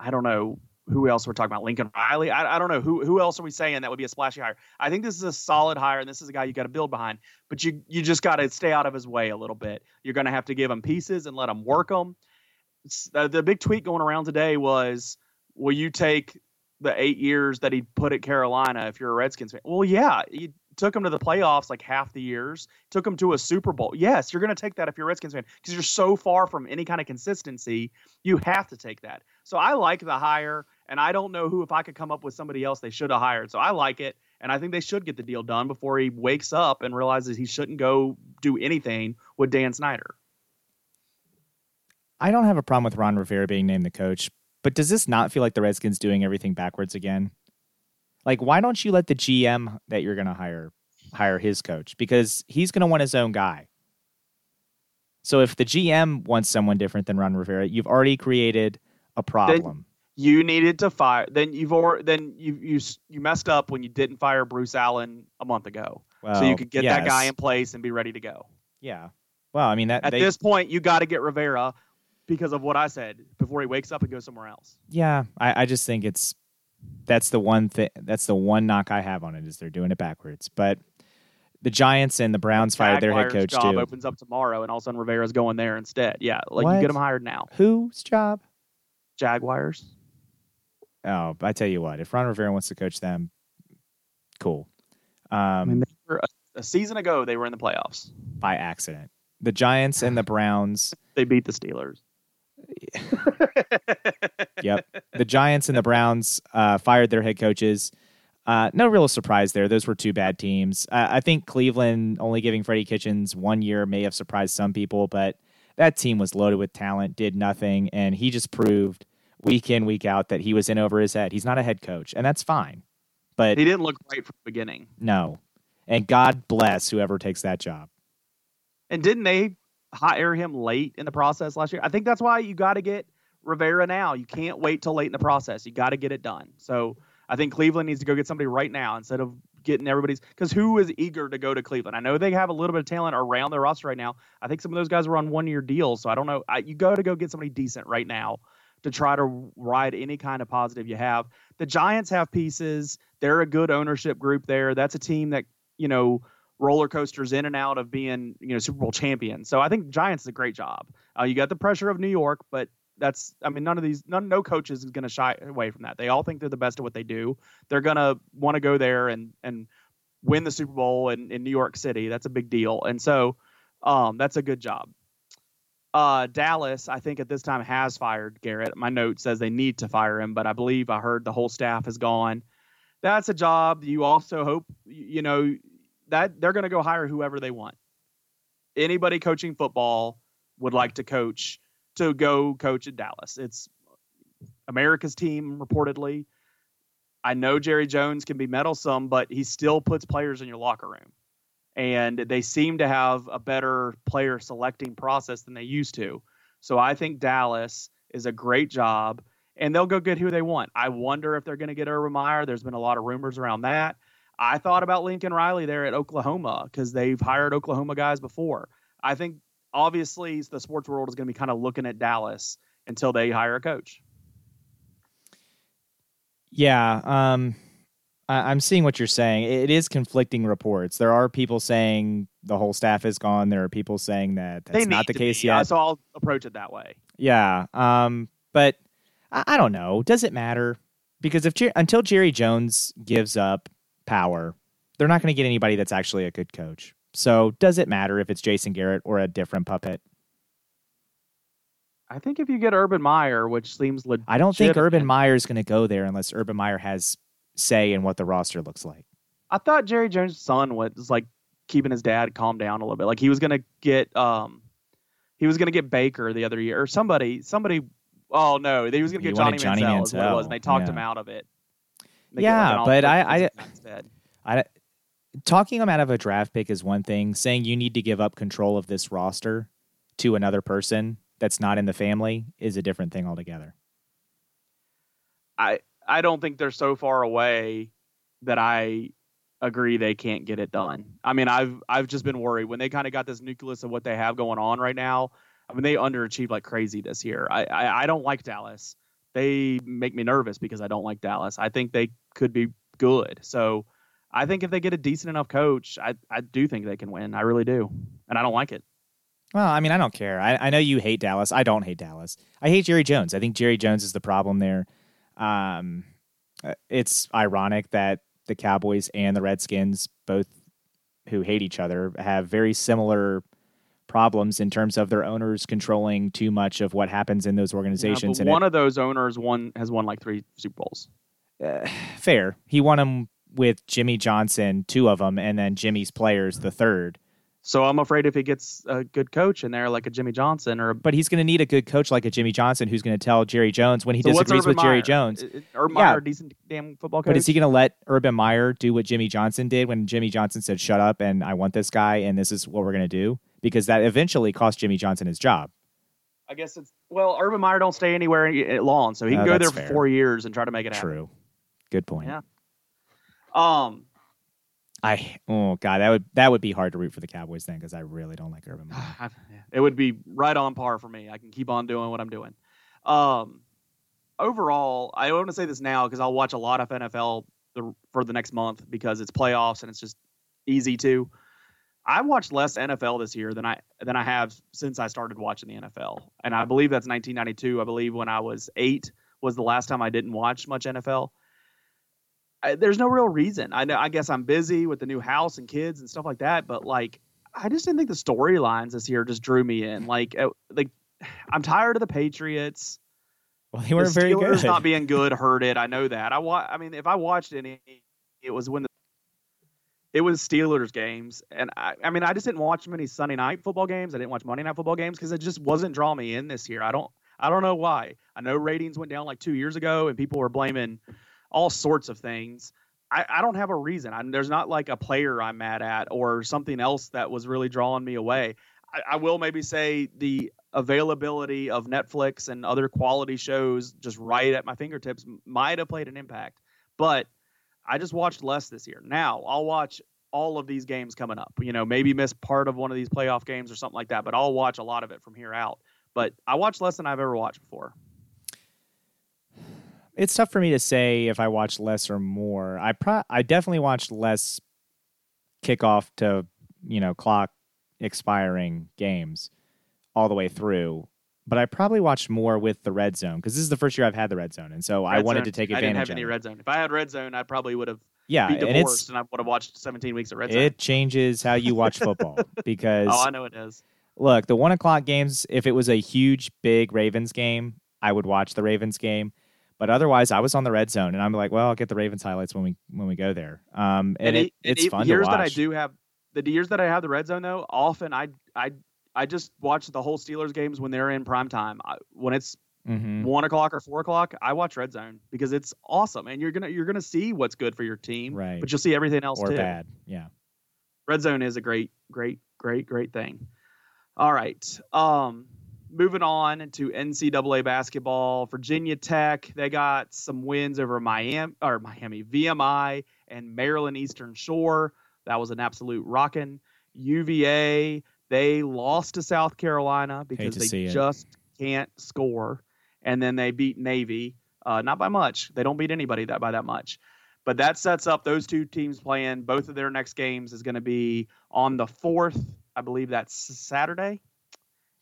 I don't know who else we're talking about? Lincoln Riley. I, I don't know who who else are we saying that would be a splashy hire. I think this is a solid hire, and this is a guy you got to build behind. But you you just got to stay out of his way a little bit. You're going to have to give him pieces and let him work them. Uh, the big tweet going around today was, "Will you take the eight years that he put at Carolina if you're a Redskins fan?" Well, yeah, you took him to the playoffs like half the years. Took him to a Super Bowl. Yes, you're going to take that if you're a Redskins fan because you're so far from any kind of consistency. You have to take that. So I like the hire. And I don't know who, if I could come up with somebody else they should have hired. So I like it. And I think they should get the deal done before he wakes up and realizes he shouldn't go do anything with Dan Snyder. I don't have a problem with Ron Rivera being named the coach, but does this not feel like the Redskins doing everything backwards again? Like, why don't you let the GM that you're going to hire hire his coach? Because he's going to want his own guy. So if the GM wants someone different than Ron Rivera, you've already created a problem. You needed to fire. Then you've or then you you you messed up when you didn't fire Bruce Allen a month ago, well, so you could get yes. that guy in place and be ready to go. Yeah. Well, I mean that at they, this point you got to get Rivera because of what I said before he wakes up and goes somewhere else. Yeah, I, I just think it's that's the one thing that's the one knock I have on it is they're doing it backwards. But the Giants and the Browns fired their head coach job too. Opens up tomorrow, and all of a sudden Rivera's going there instead. Yeah, like what? you get him hired now. Whose job? Jaguars. Oh, I tell you what, if Ron Rivera wants to coach them, cool. Um, I mean, were, a, a season ago, they were in the playoffs by accident. The Giants and the Browns. they beat the Steelers. yep. The Giants and the Browns uh, fired their head coaches. Uh, no real surprise there. Those were two bad teams. Uh, I think Cleveland only giving Freddie Kitchens one year may have surprised some people, but that team was loaded with talent, did nothing, and he just proved week in week out that he was in over his head. He's not a head coach, and that's fine. But he didn't look right from the beginning. No, and God bless whoever takes that job. And didn't they hire him late in the process last year? I think that's why you got to get Rivera now. You can't wait till late in the process. You got to get it done. So I think Cleveland needs to go get somebody right now instead of getting everybody's because who is eager to go to Cleveland? I know they have a little bit of talent around their roster right now. I think some of those guys are on one year deals, so I don't know. I, you go to go get somebody decent right now to try to ride any kind of positive you have. The Giants have pieces. They're a good ownership group there. That's a team that, you know, roller coasters in and out of being, you know, Super Bowl champion. So I think Giants is a great job. Uh, you got the pressure of New York, but that's I mean none of these none no coaches is going to shy away from that. They all think they're the best at what they do. They're going to want to go there and and win the Super Bowl in, in New York City. That's a big deal. And so um, that's a good job. Uh, Dallas, I think at this time has fired Garrett. My note says they need to fire him, but I believe I heard the whole staff is gone. That's a job you also hope, you know, that they're going to go hire whoever they want. Anybody coaching football would like to coach to go coach at Dallas. It's America's team reportedly. I know Jerry Jones can be meddlesome, but he still puts players in your locker room. And they seem to have a better player selecting process than they used to. So I think Dallas is a great job and they'll go get who they want. I wonder if they're going to get Urban Meyer. There's been a lot of rumors around that. I thought about Lincoln Riley there at Oklahoma because they've hired Oklahoma guys before. I think obviously the sports world is going to be kind of looking at Dallas until they hire a coach. Yeah, um, I, am seeing what you're saying. It is conflicting reports. There are people saying the whole staff is gone. There are people saying that that's not the case be. yet. So I'll approach it that way. Yeah, um, but I, I don't know. Does it matter? Because if until Jerry Jones gives up power, they're not going to get anybody that's actually a good coach. So does it matter if it's Jason Garrett or a different puppet? I think if you get Urban Meyer, which seems legit, I don't think Urban Meyer is going to go there unless Urban Meyer has say in what the roster looks like. I thought Jerry Jones' son was like keeping his dad calm down a little bit. Like he was going to get um he was going to get Baker the other year or somebody somebody oh no, he was going to get Johnny, Johnny Manziel, Manziel. Is what it was, and they talked yeah. him out of it. Yeah, but I I, I talking him out of a draft pick is one thing. Saying you need to give up control of this roster to another person that's not in the family is a different thing altogether. I I don't think they're so far away that I agree they can't get it done. I mean, I've I've just been worried when they kind of got this nucleus of what they have going on right now. I mean, they underachieved like crazy this year. I, I, I don't like Dallas. They make me nervous because I don't like Dallas. I think they could be good. So I think if they get a decent enough coach, I I do think they can win. I really do, and I don't like it. Well, I mean, I don't care. I, I know you hate Dallas. I don't hate Dallas. I hate Jerry Jones. I think Jerry Jones is the problem there. Um, uh, it's ironic that the Cowboys and the Redskins, both who hate each other, have very similar problems in terms of their owners controlling too much of what happens in those organizations. Yeah, and one it, of those owners won has won like three Super Bowls. Uh, fair. He won them with Jimmy Johnson, two of them, and then Jimmy's players, the third. So I'm afraid if he gets a good coach in there, like a Jimmy Johnson, or a, but he's going to need a good coach like a Jimmy Johnson, who's going to tell Jerry Jones when he so disagrees with Meyer? Jerry Jones. Urban yeah. Meyer, decent damn football coach. But is he going to let Urban Meyer do what Jimmy Johnson did when Jimmy Johnson said, "Shut up," and I want this guy, and this is what we're going to do? Because that eventually cost Jimmy Johnson his job. I guess it's well, Urban Meyer don't stay anywhere long, so he can uh, go there for fair. four years and try to make it happen. True. Good point. Yeah. Um, I oh god, that would that would be hard to root for the Cowboys then because I really don't like Urban Meyer. it would be right on par for me. I can keep on doing what I'm doing. Um, overall, I want to say this now because I'll watch a lot of NFL the, for the next month because it's playoffs and it's just easy to. I watched less NFL this year than I than I have since I started watching the NFL, and I believe that's 1992. I believe when I was eight was the last time I didn't watch much NFL. I, there's no real reason. I know. I guess I'm busy with the new house and kids and stuff like that. But like, I just didn't think the storylines this year just drew me in. Like, uh, like I'm tired of the Patriots. Well, they weren't the very good. Not being good hurt it. I know that. I wa- I mean, if I watched any, it was when the it was Steelers games, and I, I mean, I just didn't watch many Sunday night football games. I didn't watch Monday night football games because it just wasn't drawing me in this year. I don't, I don't know why. I know ratings went down like two years ago, and people were blaming all sorts of things. I, I don't have a reason. I, there's not like a player I'm mad at or something else that was really drawing me away. I, I will maybe say the availability of Netflix and other quality shows just right at my fingertips might have played an impact. But I just watched less this year. Now I'll watch all of these games coming up. You know, maybe miss part of one of these playoff games or something like that, but I'll watch a lot of it from here out. But I watch less than I've ever watched before it's tough for me to say if I watched less or more. I pro- I definitely watched less kickoff to you know clock expiring games all the way through. But I probably watched more with the red zone because this is the first year I've had the red zone, and so red I wanted zone. to take advantage. I didn't have any it. red zone. If I had red zone, I probably would have yeah, be divorced, and, and, I would have watched 17 weeks of red zone. It changes how you watch football because oh, I know it does. Look, the one o'clock games. If it was a huge, big Ravens game, I would watch the Ravens game. But otherwise, I was on the red zone, and I'm like, well, I'll get the Ravens highlights when we when we go there. Um, and, And, it, it's it- fun years to that I do have the years that I have the red zone though, often I I I just watch the whole Steelers games when they're in prime time. I, when it's Mhm. one o'clock or four o'clock, I watch red zone because it's awesome, and you're gonna you're gonna see what's good for your team, Right. but you'll see everything else or too. bad. Yeah. red zone is a great great great great thing all right um moving on to ncaa basketball virginia tech they got some wins over miami or miami vmi and maryland eastern shore that was an absolute rockin' uva they lost to south carolina because they see it. just can't score and then they beat navy uh, not by much they don't beat anybody that by that much but that sets up those two teams playing. Both of their next games is going to be on the fourth. I believe that's Saturday,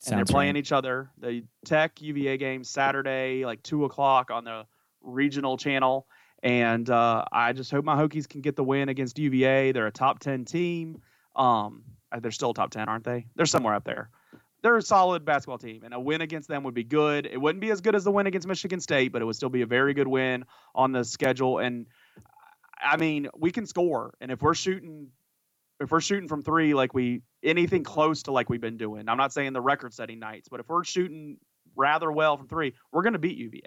and they're playing right. each other. The Tech UVA game Saturday, like two o'clock on the regional channel. And uh, I just hope my Hokies can get the win against UVA. They're a top ten team. Um, uh, they're still top ten, aren't they? They're somewhere up there. They're a solid basketball team, and a win against them would be good. It wouldn't be as good as the win against Michigan State, but it would still be a very good win on the schedule. And I mean, we can score, and if we're shooting, if we're shooting from three, like we anything close to like we've been doing, I'm not saying the record-setting nights, but if we're shooting rather well from three, we're going to beat UVA.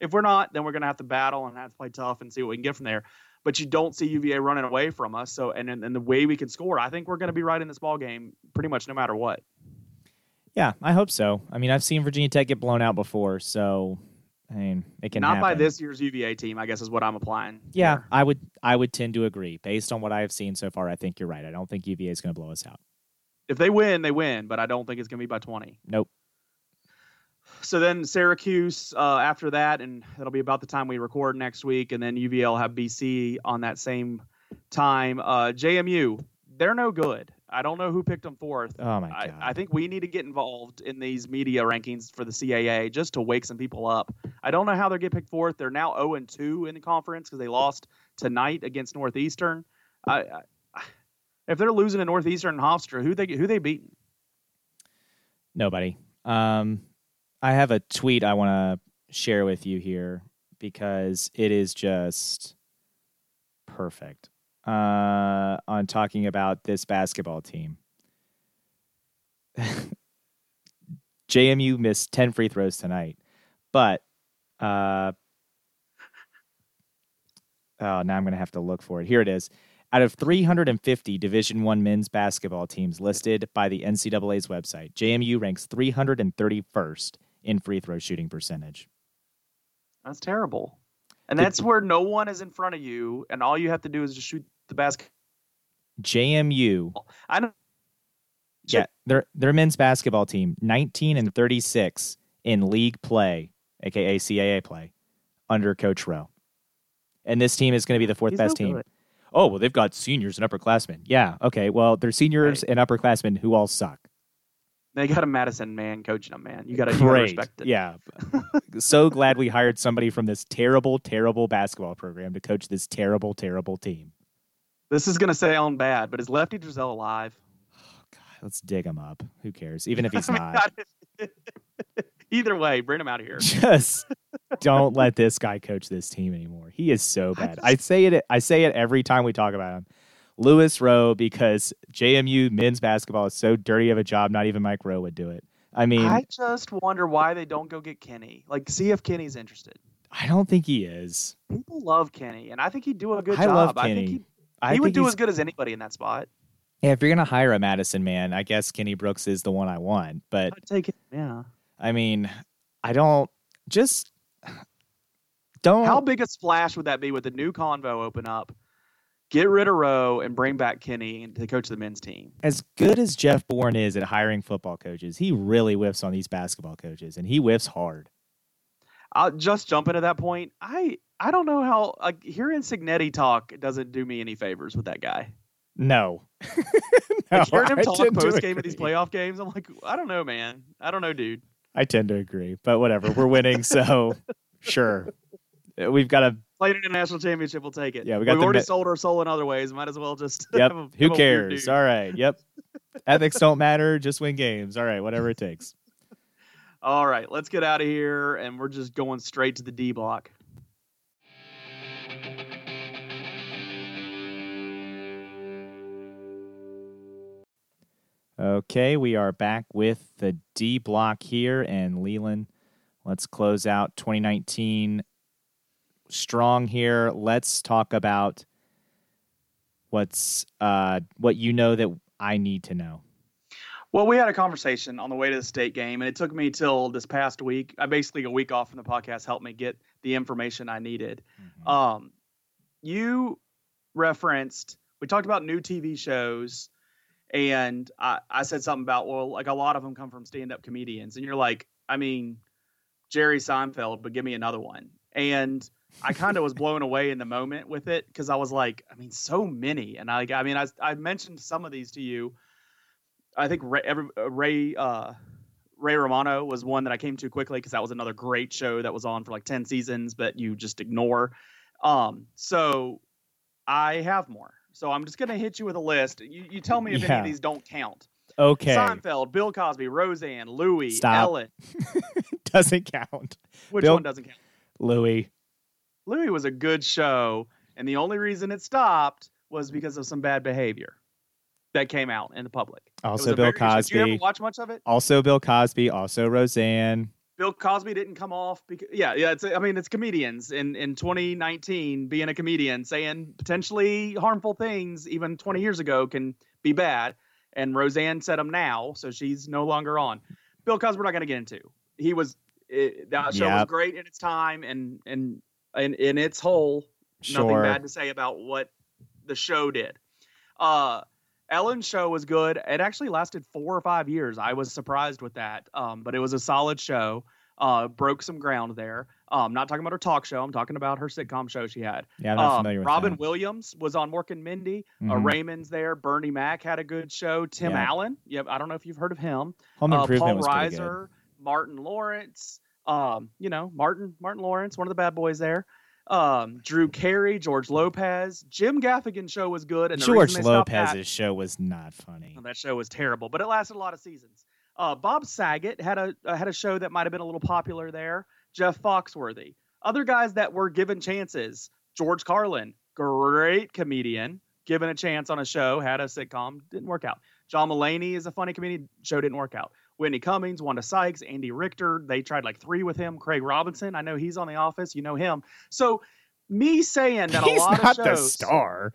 If we're not, then we're going to have to battle and have to play tough and see what we can get from there. But you don't see UVA running away from us. So, and and the way we can score, I think we're going to be right in this ball game, pretty much no matter what. Yeah, I hope so. I mean, I've seen Virginia Tech get blown out before, so I mean, it can Not by this year's UVA team, I guess is what I'm applying. Yeah, here. I would I would tend to agree. Based on what I have seen so far, I think you're right. I don't think UVA is going to blow us out. If they win, they win, but I don't think it's going to be by 20. Nope. So then Syracuse uh, after that, and it'll be about the time we record next week, and then UVA will have BC on that same time. Uh, JMU, they're no good. I don't know who picked them fourth. Oh my I, god. I think we need to get involved in these media rankings for the CAA just to wake some people up. I don't know how they get picked fourth. They're now 0 and 2 in the conference because they lost tonight against Northeastern. I, I, if they're losing to Northeastern and Hofstra, who they who they beating? Nobody. Um, I have a tweet I want to share with you here because it is just perfect uh, on talking about this basketball team. JMU missed 10 free throws tonight, but uh, oh, now I'm going to have to look for it. Here it is. Out of 350 Division One men's basketball teams listed by the NCAA's website, JMU ranks 331st in free throw shooting percentage. That's terrible. And that's where no one is in front of you, and all you have to do is just shoot the basket. JMU, I know. yeah, their their men's basketball team, 19 and 36 in league play, aka CAA play, under Coach Rowe. And this team is going to be the fourth He's best team. good. Oh well, they've got seniors and upperclassmen. Yeah, okay. Well, they're seniors and upperclassmen who all suck. They got a Madison man coaching them, man. You got to respect it. Yeah. so glad we hired somebody from this terrible, terrible basketball program to coach this terrible, terrible team. This is gonna sound bad, but is Lefty Driesell alive? Oh, God, let's dig him up. Who cares? Even if he's I mean, not. I- Either way, bring him out of here. Just don't let this guy coach this team anymore. He is so I bad. just- I say it I say it every time we talk about him. Louis Rowe because JMU men's basketball is so dirty of a job, not even Mike Rowe would do it. I mean, I just wonder why they don't go get Kenny. Like, see if Kenny's interested. I don't think he is. People love Kenny, and I think he'd do a good I job. love I Kenny. think he, I he would think do as good as anybody in that spot. Yeah, if you're gonna hire a Madison man, I guess Kenny Brooks is the one I want. But I'd take it. Yeah. I mean, I don't just don't. How big a splash would that be with the new convo open up? Get rid of Rowe and bring back Kenny to coach the men's team. as good as Jeff Bourne is at hiring football coaches, he really whiffs on these basketball coaches, and he whiffs hard. I'll just jump into that point. I I don't know how like hearing Cignetti talk doesn't do me any favors with that guy. No, Like No, hearing him I talk post game of these playoff games, I'm like, I don't know, man. I don't know, dude. I tend to agree, but whatever. We're winning, so sure. We've got to played an international championship. We'll take it. Yeah, we got. We've already sold our soul in other ways. Might as well just. Yep. A, Who cares? All right. Yep. Ethics don't matter. Just win games. All right. Whatever it takes. All right. Let's get out of here, and we're just going straight to the D block. Okay, we are back with the D block here, and Leland, let's close out 2019 strong here. Let's talk about what's uh, what you know that I need to know. Well, we had a conversation on the way to the state game, and it took me till this past week. I basically a week off from the podcast helped me get the information I needed. Mm-hmm. Um, you referenced we talked about new TV shows, and I, I said something about well, like a lot of them come from stand-up comedians, and you're like, I mean, Jerry Seinfeld, but give me another one. And I kind of was blown away in the moment with it because I was like, I mean, so many, and I, I mean, I, I mentioned some of these to you. I think Ray, every, uh, Ray, uh, Ray Romano was one that I came to quickly because that was another great show that was on for like ten seasons, but you just ignore. Um, so I have more. So I'm just gonna hit you with a list. You, you tell me if any of these don't count. Okay, Seinfeld, Bill Cosby, Roseanne, Louie, Stop. Ellen. doesn't count. Which Bill- one doesn't count? Louis. Louie was a good show, and the only reason it stopped was mm-hmm. because of some bad behavior that came out in the public. Also Bill very- Did you ever Cosby. watch much of it? Also Bill Cosby. Also Roseanne. Bill Cosby didn't come off because yeah, yeah. It's I mean it's comedians in in 2019 being a comedian saying potentially harmful things even 20 years ago can be bad, and Roseanne said them now, so she's no longer on. Bill Cosby we're not going to get into. He was it, that show was great in its time and and and in its whole nothing bad to say about what the show did. Uh, Ellen's show was good. It actually lasted four or five years. I was surprised with that, um, but it was a solid show. Uh, broke some ground there. Um, not talking about her talk show. I'm talking about her sitcom show she had. Yeah, I'm not Um, familiar with Robin that. Williams was on Mork and Mindy. Uh, Mhm. Raymond's there. Bernie Mac had a good show. Tim Yeah. Allen. Yep. I don't know if you've heard of him Home uh, Improvement Paul was pretty good. Reiser, Martin Lawrence, um, you know, Martin Martin Lawrence, one of the bad boys there. Um, Drew Carey, George Lopez, Jim Gaffigan's show was good, and George reason they stopped Lopez's that, show was not funny. that show was terrible, but it lasted a lot of seasons. Uh, Bob Saget had a uh, had a show that might have been a little popular there. Jeff Foxworthy, other guys that were given chances. George Carlin, great comedian, given a chance on a show, had a sitcom, didn't work out. John Mulaney is a funny comedian, show didn't work out. Whitney Cummings, Wanda Sykes, Andy Richter, they tried like three with him. Craig Robinson, I know he's on The Office, you know him. So me saying that He's a lot not of the star.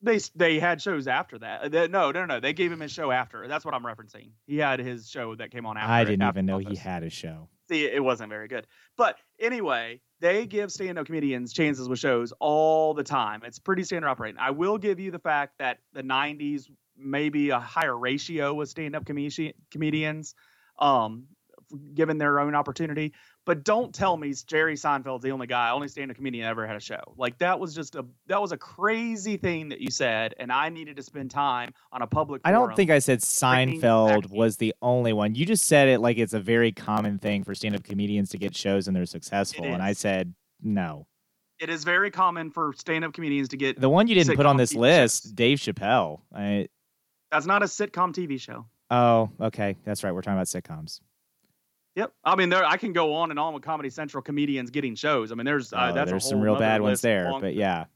they they had shows after that. Uh, they- no, no, no, they gave him his show after. That's what I'm referencing. He had his show that came on after. I didn't after even know Office. he had a show. See, it wasn't very good. But anyway, they give stand-up comedians chances with shows all the time. It's pretty standard operating. I will give you the fact that the '90s maybe a higher ratio with stand-up comedi- comedians, um, given their own opportunity. But don't tell me Jerry Seinfeld's the only guy, only stand-up comedian ever had a show. Like that was just a that was a crazy thing that you said, and I needed to spend time on a public. I don't think I said Seinfeld was the only one. You just said it like it's a very common thing for stand-up comedians to get shows and they're successful. And I said no. it is very common for stand-up comedians to get. The one you didn't put on this list, shows. Dave Chappelle. I, That's not a sitcom TV show. oh, okay, that's right. We're talking about sitcoms. Yep. I mean, there I can go on and on with Comedy Central comedians getting shows. I mean, there's uh, Oh, there's some real bad ones there, but yeah,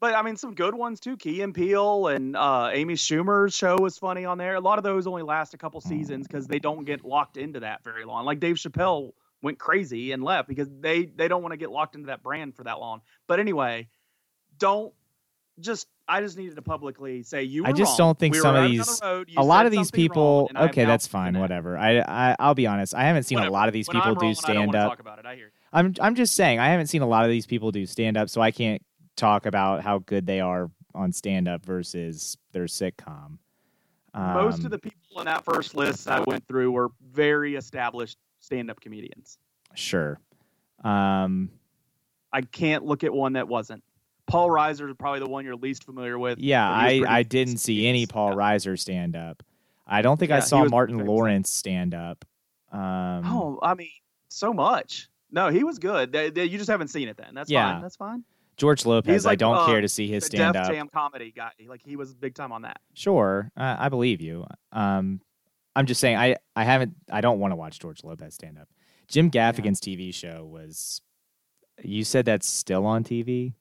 But I mean, some good ones too. Key and Peele and uh, Amy Schumer's show was funny on there. A lot of those only last a couple seasons because they don't get locked into that very long. Like Dave Chappelle went crazy and left because they they don't want to get locked into that brand for that long. But anyway, don't just. I just needed to publicly say you. Were I just wrong. don't think We some of these- the. A lot of these wrong, people. have Okay, that's fine. Whatever. I, I I'll be honest. I haven't seen Whatever. a lot of these When people do wrong, I don't stand up. Talk about it. I hear. I'm I'm just saying I haven't seen a lot of these people do stand up, so I can't talk about how good they are on stand up versus their sitcom. Most Um, of the people in that first list I went through were very established stand-up comedians. sure. Um, I can't look at one that wasn't. Paul Reiser is probably the one you're least familiar with. yeah, but he was I I didn't see any. Paul Yeah. Reiser stand up. I don't think I Yeah, he saw Martin. Lawrence stand up. Um, Oh, I mean, so much. No, he was good. They- they- you just haven't seen it then. That's Yeah. fine. That's fine. George Lopez. He's I don't uh, care to see his stand up. Jam comedy guy. Like he was big time on that. Sure, uh, I believe you. Um, I'm just saying I I haven't I don't want to watch George Lopez stand up. Jim Gaffigan's TV show was. You said that's still on TV.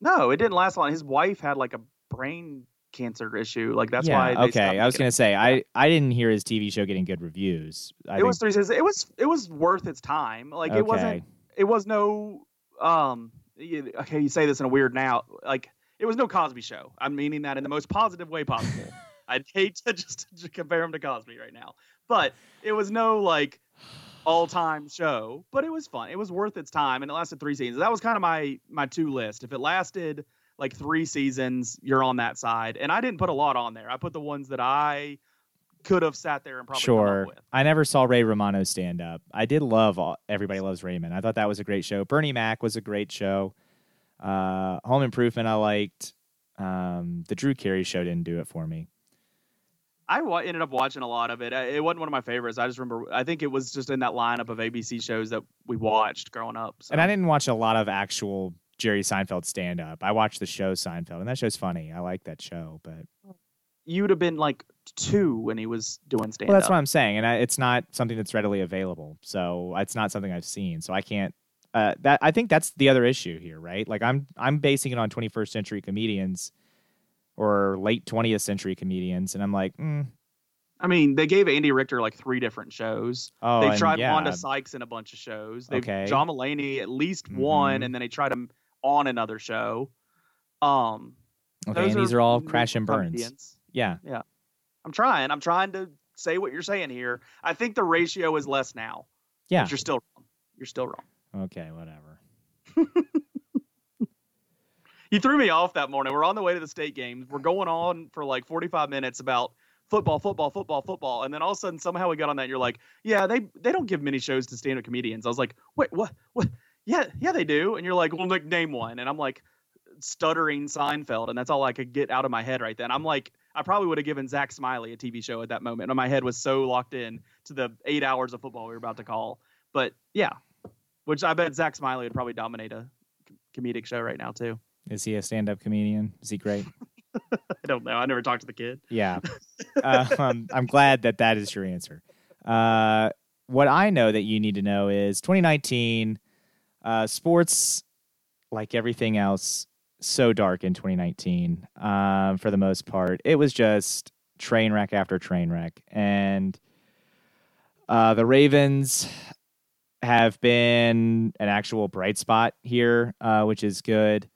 No, it didn't last long. His wife had like a brain cancer issue. Like that's yeah, why. They okay. I was gonna say I I didn't hear his TV show getting good reviews. I it think, was three seasons. It was it was worth its time. Like okay. it wasn't. It was no. Um. you- Okay, you say this in a weird now. Like it was no Cosby Show. I'm meaning that in the most positive way possible. I'd hate to just to compare him to Cosby right now, but it was no like all time show. But it was fun. It was worth its time, and it lasted three seasons. That was kind of my my two list. If it lasted like three seasons, you're on that side. And I didn't put a lot on there. I put the ones that I could have sat there and probably come Sure. up with. I never saw Ray Romano stand up. I did love all, Everybody Loves Raymond. I thought that was a great show. Bernie Mac was a great show. Uh, Home Improvement I liked. Um, the Drew Carey show didn't do it for me. I wa- ended up watching a lot of it. It wasn't one of my favorites. I just remember. I think it was just in that lineup of ABC shows that we watched growing up. So. And I didn't watch a lot of actual Jerry Seinfeld stand up. I watched the show Seinfeld, and that show's funny. I like that show, but You'd have been like two when he was doing stand well, that's what I'm saying, and I, it's not something that's readily available. So it's not something I've seen. So I can't. Uh, that I think that's the other issue here, right? Like I'm I'm basing it on 21st century comedians or late 20th century comedians, and I'm like, mm, I mean, they gave Andy Richter like three different shows. oh, They've tried yeah, Wanda Sykes in a bunch of shows. They've Okay. John Mulaney at least one, Mhm. and then they tried him on another show. Um, Okay, those and these are all crash and burns. comedians. Yeah, I'm trying. I'm trying to say what you're saying here. I think the ratio is less now. yeah. But you're still wrong. You're still wrong. Okay, whatever. You threw me off that morning. We're on the way to the state games. We're going on for like 45 minutes about football, football, football, football, and then all of a sudden somehow we got on that. and You're like, yeah, they they don't give many shows to stand-up comedians. I was like, wait, what? What? Yeah, yeah, they do. And you're like, well, like, name one. And I'm like, stuttering Seinfeld, and that's all I could get out of my head right then. I'm like, I probably would have given Zach Smiley a TV show at that moment, and my head was so locked in to the eight hours of football we were about to call. But yeah, which I bet Zach Smiley would probably dominate a comedic show right now too. Is he a stand-up comedian? Is he great? I don't know. I never talked to the kid. Yeah. uh, um, I'm glad that that is your answer. Uh, what I know that you need to know is 2019 uh, sports, like everything else, so dark in 2019 um, for the most part. It was just train wreck after train wreck. And uh, the Ravens have been an actual bright spot here, uh, which is good.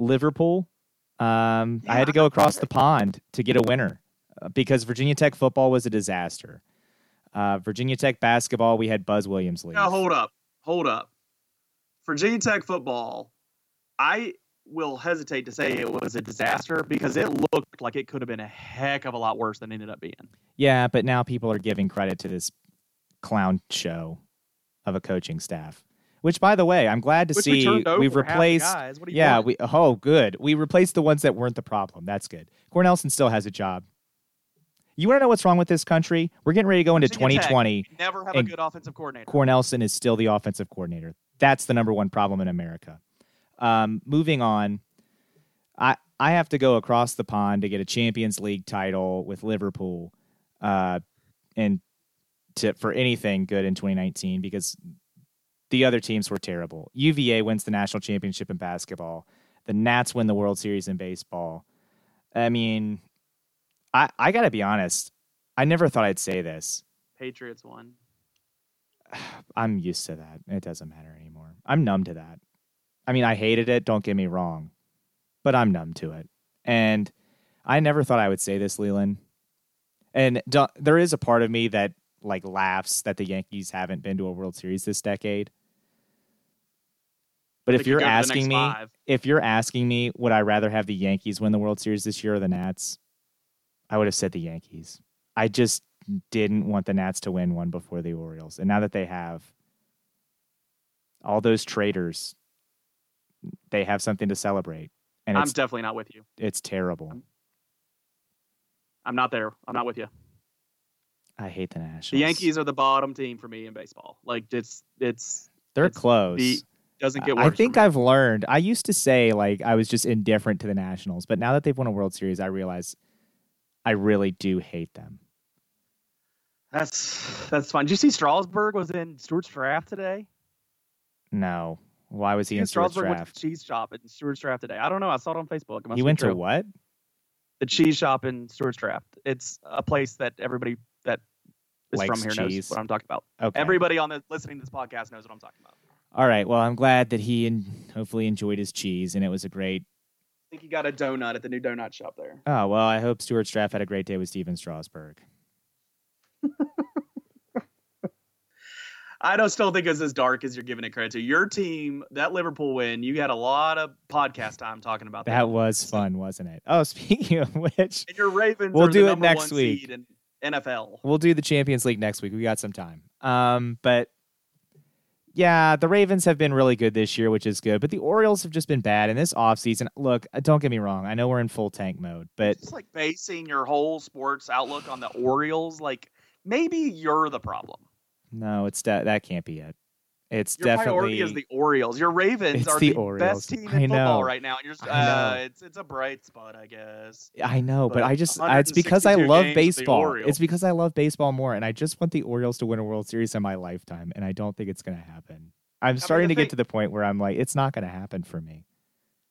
Liverpool, um, I had to go across the pond to get a winner uh, because Virginia Tech football was a disaster. Uh, Virginia Tech basketball, we had Buzz Williams leave. Now hold up, hold up. Virginia Tech football, I will hesitate to say it was a disaster because it looked like it could have been a heck of a lot worse than it ended up being. Yeah, but now people are giving credit to this clown show of a coaching staff. Which, by the way, I'm glad to Which see turned over we've half the replaced. guys. What do you Yeah, we oh good. We replaced the ones that weren't the problem. That's good. Cornelsen still has a job. You want to know what's wrong with this country? We're getting ready to go into Virginia Tech. 2020. never have a good offensive coordinator. Cornelsen is still the offensive coordinator. That's the number one problem in America. Um, moving on, I I have to go across the pond to get a Champions League title with Liverpool, uh, and to for anything good in 2019 because the other teams were terrible. UVA wins the national championship in basketball. The Nats win the World Series in baseball. I mean, I I got to be honest. I never thought I'd say this. Patriots won. I'm used to that. It doesn't matter anymore. I'm numb to that. I mean, I hated it, don't get me wrong, but I'm numb to it. And I never thought I would say this, Leland. And there is a part of me that like laughs that the Yankees haven't been to a World Series this decade. But if you're go to the asking me, five. if you're asking me, would I rather have the Yankees win the World Series this year or the Nats? I would have said the Yankees. I just didn't want the Nats to win one before the Orioles. And now that they have all those traders, they have something to celebrate. And I'm definitely not with you. it's terrible. I'm not there. I'm not with you. I hate the Nationals. The Yankees are the bottom team for me in baseball. Like it's it's They're it's close. the- doesn't get worse. I think. I've learned. I used to say like I was just indifferent to the Nationals, but now that they've won a World Series, I realize I really do hate them. that's that's fine. Did you see Strasburg was in Stuarts Draft today? No. Why was he He in Stuarts Strasburg went draft? to cheese shop at Stuarts Draft today. I don't know. I saw it on Facebook. It He went true. to what? the cheese shop in Stuarts Draft. It's a place that everybody that is Likes from here cheese. knows what I'm talking about. Okay. Everybody on the listening to this podcast knows what I'm talking about. All right. Well, I'm glad that he and hopefully enjoyed his cheese, and it was a great. I think he got a donut at the new donut shop there. Oh well, I hope Stuarts Draft had a great day with Stephen Strasburg. I don't still think it's as dark as you're giving it credit to. Your team, that Liverpool win, you had a lot of podcast time talking about that. That was fun, wasn't it? Oh, speaking of which, And your Ravens We'll do it next week. in NFL. we'll do the Champions League next week. We got some time. Um, but yeah, the Ravens have been really good this year, which is good. But the Orioles have just been bad. in this offseason, look, uh, don't get me wrong. I know we're in full tank mode, but It's like basing your whole sports outlook on the Orioles. Like maybe you're the problem. no, it's that that can't be it. It's Your definitely priority is the Orioles. Your Ravens It's are the the, Orioles. best team I in know. football right now. And you're just, uh, it's it's a bright spot, I guess. I know, but, But I just it's because I love games for the baseball. It's because I love baseball more, and I just want the Orioles to win a World Series in my lifetime, and I don't think it's going to happen. I'm starting the to get to the point where I'm like, it's not going to happen for me.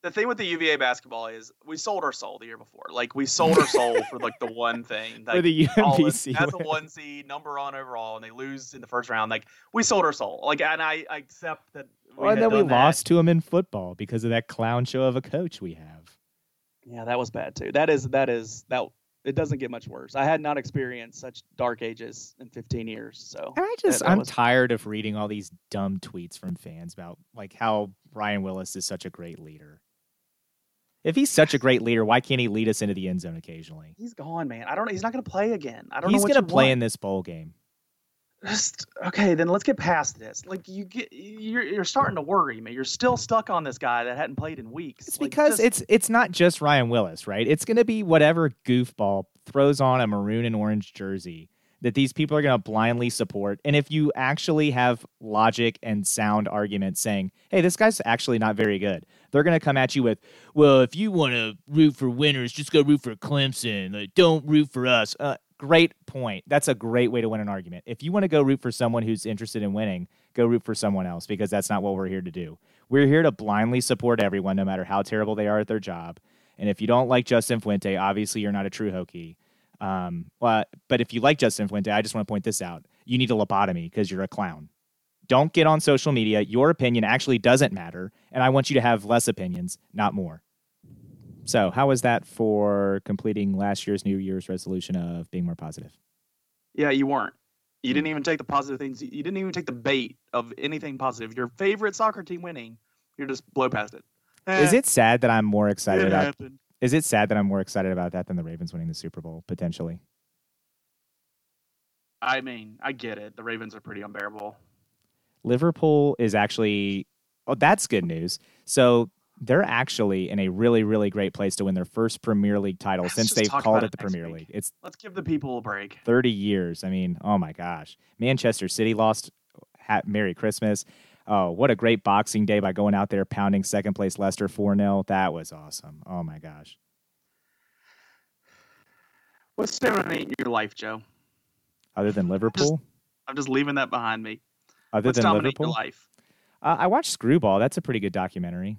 The thing with the UVA basketball is we sold our soul the year before. Like we sold our soul for like the one thing. Like, for the all in- UMBC, as a one seed, number one overall, and they lose in the first round. Like we sold our soul. Like, and I, I accept that. We Well, and then we that. lost to them in football because of that clown show of a coach we have. Yeah, that was bad too. That is that is that. It doesn't get much worse. I had not experienced such dark ages in 15 years. So And I just, that I'm was- tired of reading all these dumb tweets from fans about like how Ryan Willis is such a great leader. If he's such a great leader, why can't he lead us into the end zone occasionally? he's gone, man. I don't know. He's not going to play again. I don't He's know. He's going to play want. in this bowl game. Just okay, then let's get past this. Like you get, you're you're starting to worry me. You're still stuck on this guy that hadn't played in weeks. It's Like, because just- it's it's not just Ryan Willis, right? It's going to be whatever goofball throws on a maroon and orange jersey that these people are going to blindly support. And if you actually have logic and sound arguments saying, "Hey, this guy's actually not very good," they're going to come at you with, "Well, if you want to root for winners, just go root for Clemson. Like, don't root for us." Uh, great point. That's a great way to win an argument. If you want to go root for someone who's interested in winning, go root for someone else because that's not what we're here to do. We're here to blindly support everyone, no matter how terrible they are at their job. And if you don't like Justin Fuente, obviously you're not a true Hokie. Um, well, but if you like Justin Fuente, I just want to point this out. You need a lobotomy because you're a clown. Don't get on social media. Your opinion actually doesn't matter. And I want you to have less opinions, not more. So, how was that for completing last year's New Year's resolution of being more positive? yeah, you weren't. You Hmm. didn't even take the positive things. You didn't even take the bait of anything positive. Your favorite soccer team winning, you're just blow past it. Is Eh, it sad that I'm more excited it about happened. Is it sad that I'm more excited about that than the Ravens winning the Super Bowl potentially? I mean, I get it. The Ravens are pretty unbearable. Liverpool is actually oh that's good news. So they're actually in a really really great place to win their first Premier League title Let's since they've called it the Premier week. League. It's Let's give the people a break. 30 years. I mean, oh my gosh. Manchester City lost Merry Christmas. Oh, what a great Boxing Day by going out there pounding second place Leicester 4-0. That was awesome. Oh my gosh. What's dominating your life, Joe? Other than Liverpool? I'm just leaving that behind me. Other What's than dominating Liverpool? your life? Uh, I watched Screwball. That's a pretty good documentary.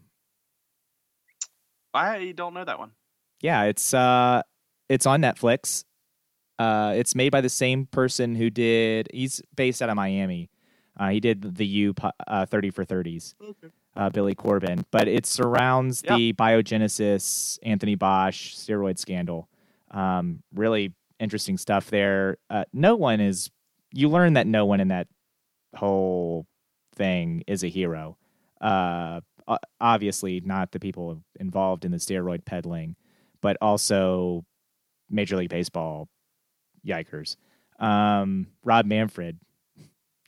I don't know that one. Yeah, it's uh it's on Netflix. Uh it's made by the same person who did he's based out of Miami. Uh he did the U uh, 30 for 30s. Okay. Uh Billy Corben, but it surrounds the biogenesis Anthony Bosch steroid scandal. Um really interesting stuff there. Uh no one is you learn that no one in that whole thing is a hero. Uh obviously not the people involved in the steroid peddling but also Major League Baseball yikers. Um, Rob Manfred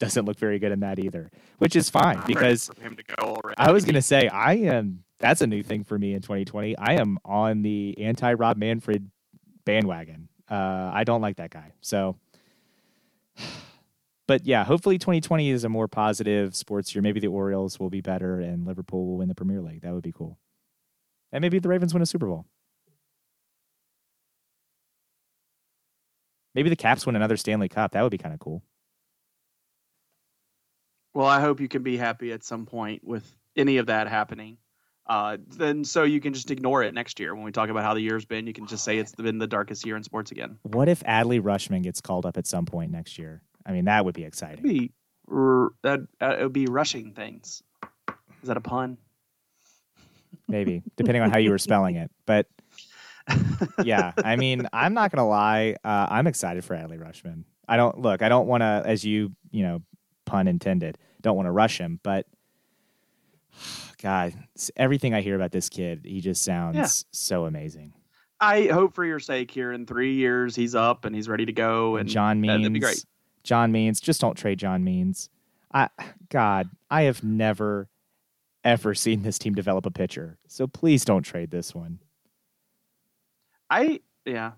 doesn't look very good in that either, which is fine because for him to go. I was going to say I am. That's a new thing for me in 2020. I am on the anti Rob Manfred bandwagon. Uh, I don't like that guy. So, but yeah, hopefully 2020 is a more positive sports year. Maybe the Orioles will be better and Liverpool will win the Premier League. That would be cool. And maybe the Ravens win a Super Bowl. Maybe the Caps win another Stanley Cup. That would be kind of cool. Well, I hope you can be happy at some point with any of that happening. uh, then so you can just ignore it next year when we talk about how the year's been. You can just say it's been the darkest year in sports again. What if Adley Rutschman gets called up at some point next year? I mean, that would be exciting. It'd be r- that it would be rushing things. Is that a pun? Maybe, depending on how you were spelling it. But yeah, I mean, I'm not gonna lie. Uh, I'm excited for Adley Rutschman. I don't look. I don't want to, as you you know, pun intended. Don't want to rush him, but God, everything I hear about this kid, he just sounds Yeah. so amazing. I hope for your sake here in three years he's up and he's ready to go. And John uh, Means, that'd be great. John Means, just don't trade John Means. I, God, I have never, ever seen this team develop a pitcher. So please don't trade this one. I yeah.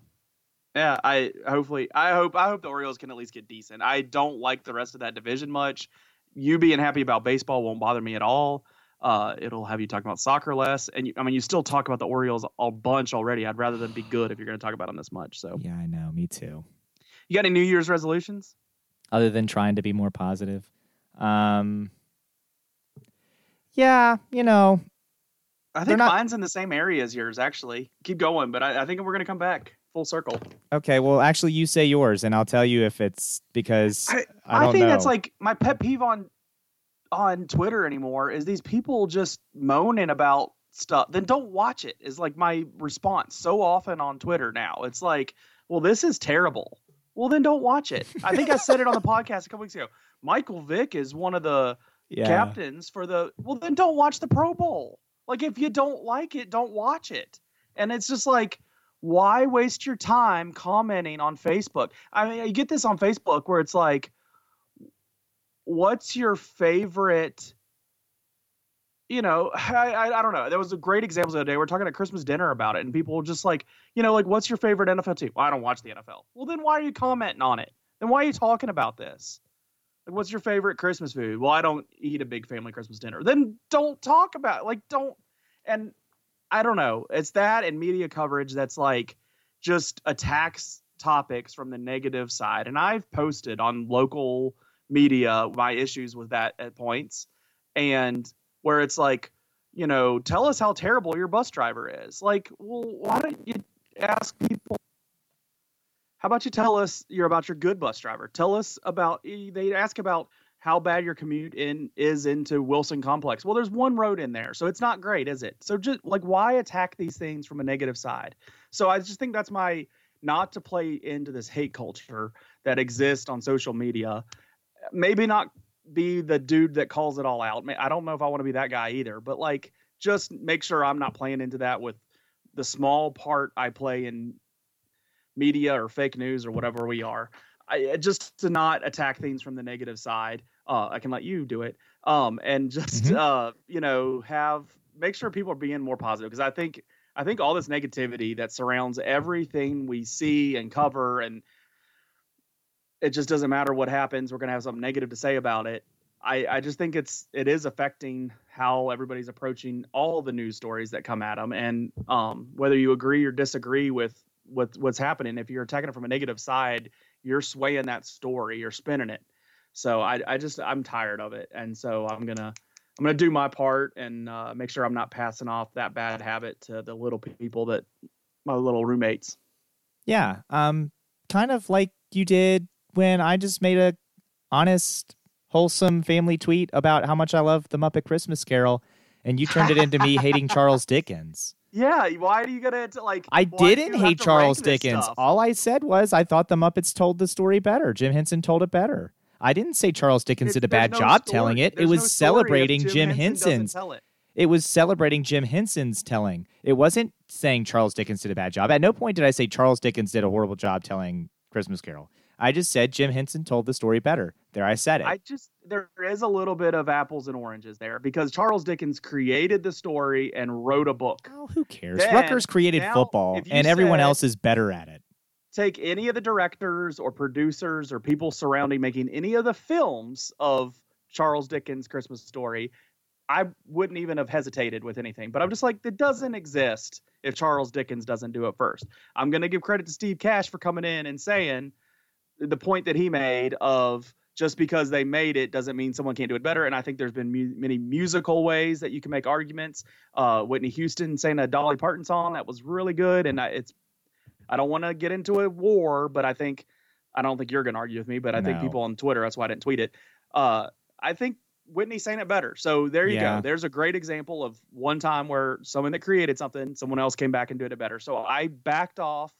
Yeah, I hopefully I hope I hope the Orioles can at least get decent. I don't like the rest of that division much. You being happy about baseball won't bother me at all. Uh, it'll have you talking about soccer less, and you, I mean you still talk about the Orioles a bunch already. I'd rather them be good if you're going to talk about them this much. So Yeah, I know. Me too. you got any New Year's resolutions? Other than trying to be more positive. Um, yeah, you know, I think not- mine's in the same area as yours. Actually, keep going, but I, I think we're going to come back full circle. okay. Well, actually, you say yours, and I'll tell you if it's because I, I, don't think know. that's like my pet peeve on on Twitter anymore is these people just moaning about stuff. Then don't watch it. Is like my response so often on Twitter now. It's like, well, this is terrible. Well, then don't watch it. I think I said it on the podcast a couple weeks ago. Michael Vick is one of the yeah. captains for the. Well, then don't watch the Pro Bowl. Like if you don't like it, don't watch it. And it's just like, why waste your time commenting on Facebook? I mean, you get this on Facebook where it's like, what's your favorite? You know, I, I, I don't know. There was a great example the other day. We We're talking at Christmas dinner about it, and people were just like, you know, like, what's your favorite NFL team? Well, I don't watch the NFL. Well, then why are you commenting on it? Then why are you talking about this? Like, what's your favorite Christmas food? Well, I don't eat a big family Christmas dinner. Then don't talk about it. Like, don't. And I don't know. It's that and media coverage that's like just attacks topics from the negative side. And I've posted on local media my issues with that at points. And where it's like, you know, tell us how terrible your bus driver is. Like, well, why don't you ask people? How about you tell us you're about your good bus driver? Tell us about eh, they ask about how bad your commute in is into Wilson Complex. Well, there's one road in there, so it's not great, is it? So just like why attack these things from a negative side? So I just think that's my not to play into this hate culture that exists on social media. Maybe not be the dude that calls it all out. I don't know if I want to be that guy either, but like just make sure I'm not playing into that with the small part I play in media or fake news or whatever we are. I, just to not attack things from the negative side. Uh, I can let you do it. Um, and just Mhm. uh, you know, have make sure people are being more positive because I think I think all this negativity that surrounds everything we see and cover and it just doesn't matter what happens. We're gonna have something negative to say about it. I, I just think it's it is affecting how everybody's approaching all the news stories that come at them, and um, whether you agree or disagree with with what's happening, if you're attacking it from a negative side, you're swaying that story, you're spinning it. So I, I just I'm tired of it, and so I'm gonna I'm gonna do my part and uh, make sure I'm not passing off that bad habit to the little people that my little roommates. Yeah. Um, kind of like you did when I just made a honest, wholesome family tweet about how much I love the Muppet Christmas Carol, and you turned it into me hating Charles Dickens. Yeah, why do you gotta like? I didn't hate Charles Dickens. All I said was I thought the Muppets told the story better. Jim Henson told it better. I didn't say Charles Dickens did a bad no job story. telling it. There's it was no celebrating Jim Jim Henson Henson's. tell it. It was celebrating Jim Henson's telling. It wasn't saying Charles Dickens did a bad job. At no point did I say Charles Dickens did a horrible job telling Christmas Carol. I just said Jim Henson told the story better. There, I said it. I just there is a little bit of apples and oranges there because Charles Dickens created the story and wrote a book. oh, who cares? Then, Rutgers created now, football, and everyone said- else is better at it. Take any of the directors or producers or people surrounding making any of the films of Charles Dickens' Christmas story, I wouldn't even have hesitated with anything. But I'm just like, it doesn't exist if Charles Dickens doesn't do it first. I'm going to give credit to Steve Cash for coming in and saying the point that he made of just because they made it doesn't mean someone can't do it better. And I think there's been mu- many musical ways that you can make arguments. Uh, Whitney Houston saying a Dolly Parton song that was really good, and I, it's. I don't want to get into a war, but I think I don't think you're going to argue with me, but I think people on Twitter. That's why I didn't tweet it. Uh, I think Whitney's saying it better. So there you Yeah. go. There's a great example of one time where someone that created something, someone else came back and did it better. So I backed off.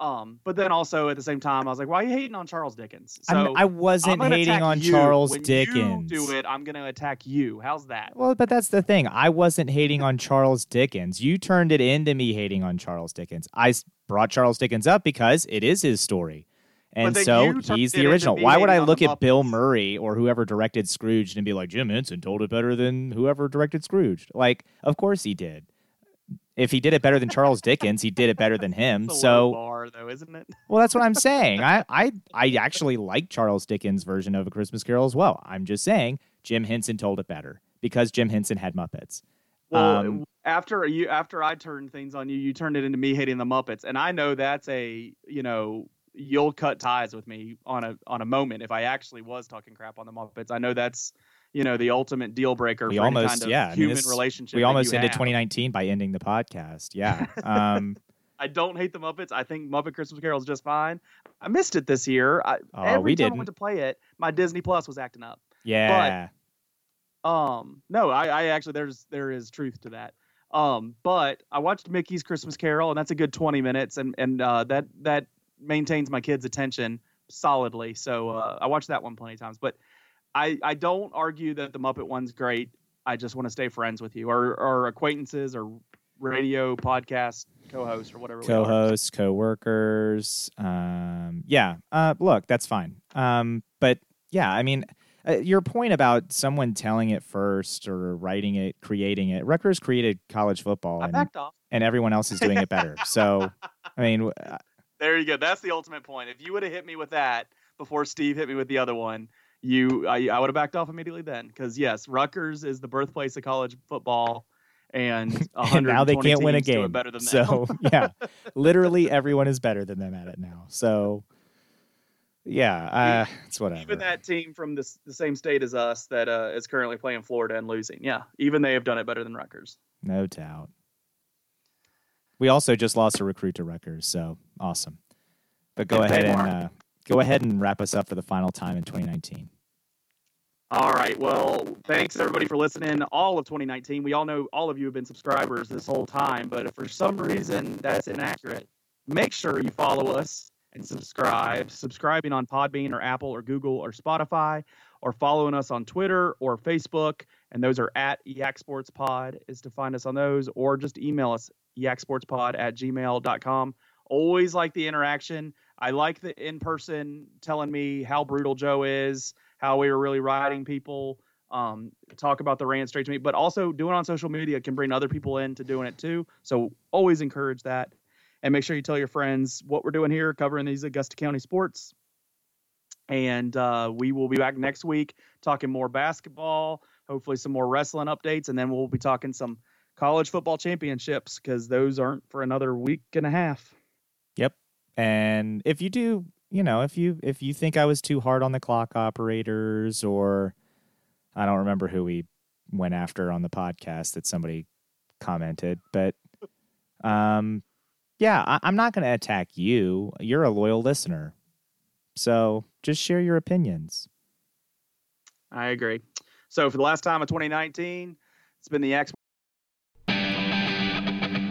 Um, but then also at the same time, I was like, "Why are you hating on Charles Dickens?" So I'm, I wasn't I'm hating on you. Charles when Dickens. You do it. I'm going to attack you. How's that? Well, but that's the thing. I wasn't hating on Charles Dickens. You turned it into me hating on Charles Dickens. I brought Charles Dickens up because it is his story. And so he's the original. Why would I look at Bill Murray or whoever directed Scrooge and be like, Jim Henson told it better than whoever directed Scrooge? Like, of course he did. If he did it better than Charles Dickens, he did it better than him. So bar, though, isn't it? well, that's what I'm saying. I, I, I actually like Charles Dickens' version of A Christmas Carol as well. I'm just saying Jim Henson told it better because Jim Henson had Muppets. Well, Um, after you, after I turned things on you, you turned it into me hating the Muppets, and I know that's a, you know, you'll cut ties with me on a on a moment if I actually was talking crap on the Muppets. I know that's, you know, the ultimate deal breaker We for almost- kind of yeah, I mean, human relationship. We almost ended have. 2019 by ending the podcast. Yeah. Um, I don't hate the Muppets. I think Muppet Christmas Carol is just fine. I missed it this year. I, Oh, every we time I didn't. went to play it, my Disney Plus was acting up. yeah. But, Um, no, I, I actually there's there is truth to that. Um, but I watched Mickey's Christmas Carol, and that's a good 20 minutes, and and uh, that that maintains my kids' attention solidly. So uh, I watched that one plenty of times. But I I don't argue that the Muppet one's great. I just want to stay friends with you, or or acquaintances, or radio podcast co-host, or whatever. co-hosts, co-workers. Um, yeah. Uh, look, that's fine. Um, but yeah, I mean, uh, your point about someone telling it first or writing it, creating it. Rutgers created college football, I and, backed off. and everyone else is doing it better. So, I mean, uh, There you go. That's the ultimate point. If you would have hit me with that before Steve hit me with the other one, you I, I would have backed off immediately then. Because yes, Rutgers is the birthplace of college football, and, and now they can't win a teams do it game. better than them. so, yeah, literally everyone is better than them at it now. So, yeah, uh, it's whatever. even that team from this the same state as us that uh, is currently playing Florida and losing, yeah, even they have done it better than Rutgers. No doubt. We also just lost a recruit to Rutgers, so awesome. But go Yeah, ahead and uh, go ahead and wrap us up for the final time in 2019. All right. Well, thanks everybody for listening. All of 2019. We all know all of you have been subscribers this whole time, but if for some reason that's inaccurate, make sure you follow us and subscribe. Subscribing on Podbean or Apple or Google or Spotify, or following us on Twitter or Facebook, and those are at Yak Sports Pod is to find us on those, or just email us yaksportspod at gmail.com. Always like the interaction. I like the in person telling me how brutal Joe is, how we were really riding people. Um, talk about the rant straight to me, but also doing on social media can bring other people into doing it too. So always encourage that, and make sure you tell your friends what we're doing here, covering these Augusta County sports. And uh, we will be back next week talking more basketball, hopefully some more wrestling updates, and then we'll be talking some college football championships because those aren't for another week and a half. Yep. And if you do, you know, if you if you think I was too hard on the clock operators or I don't remember who we went after on the podcast that somebody commented, but um yeah, I, I'm not going to attack you. You're a loyal listener. So just share your opinions. I agree. So for the last time of 2019, it's been the X.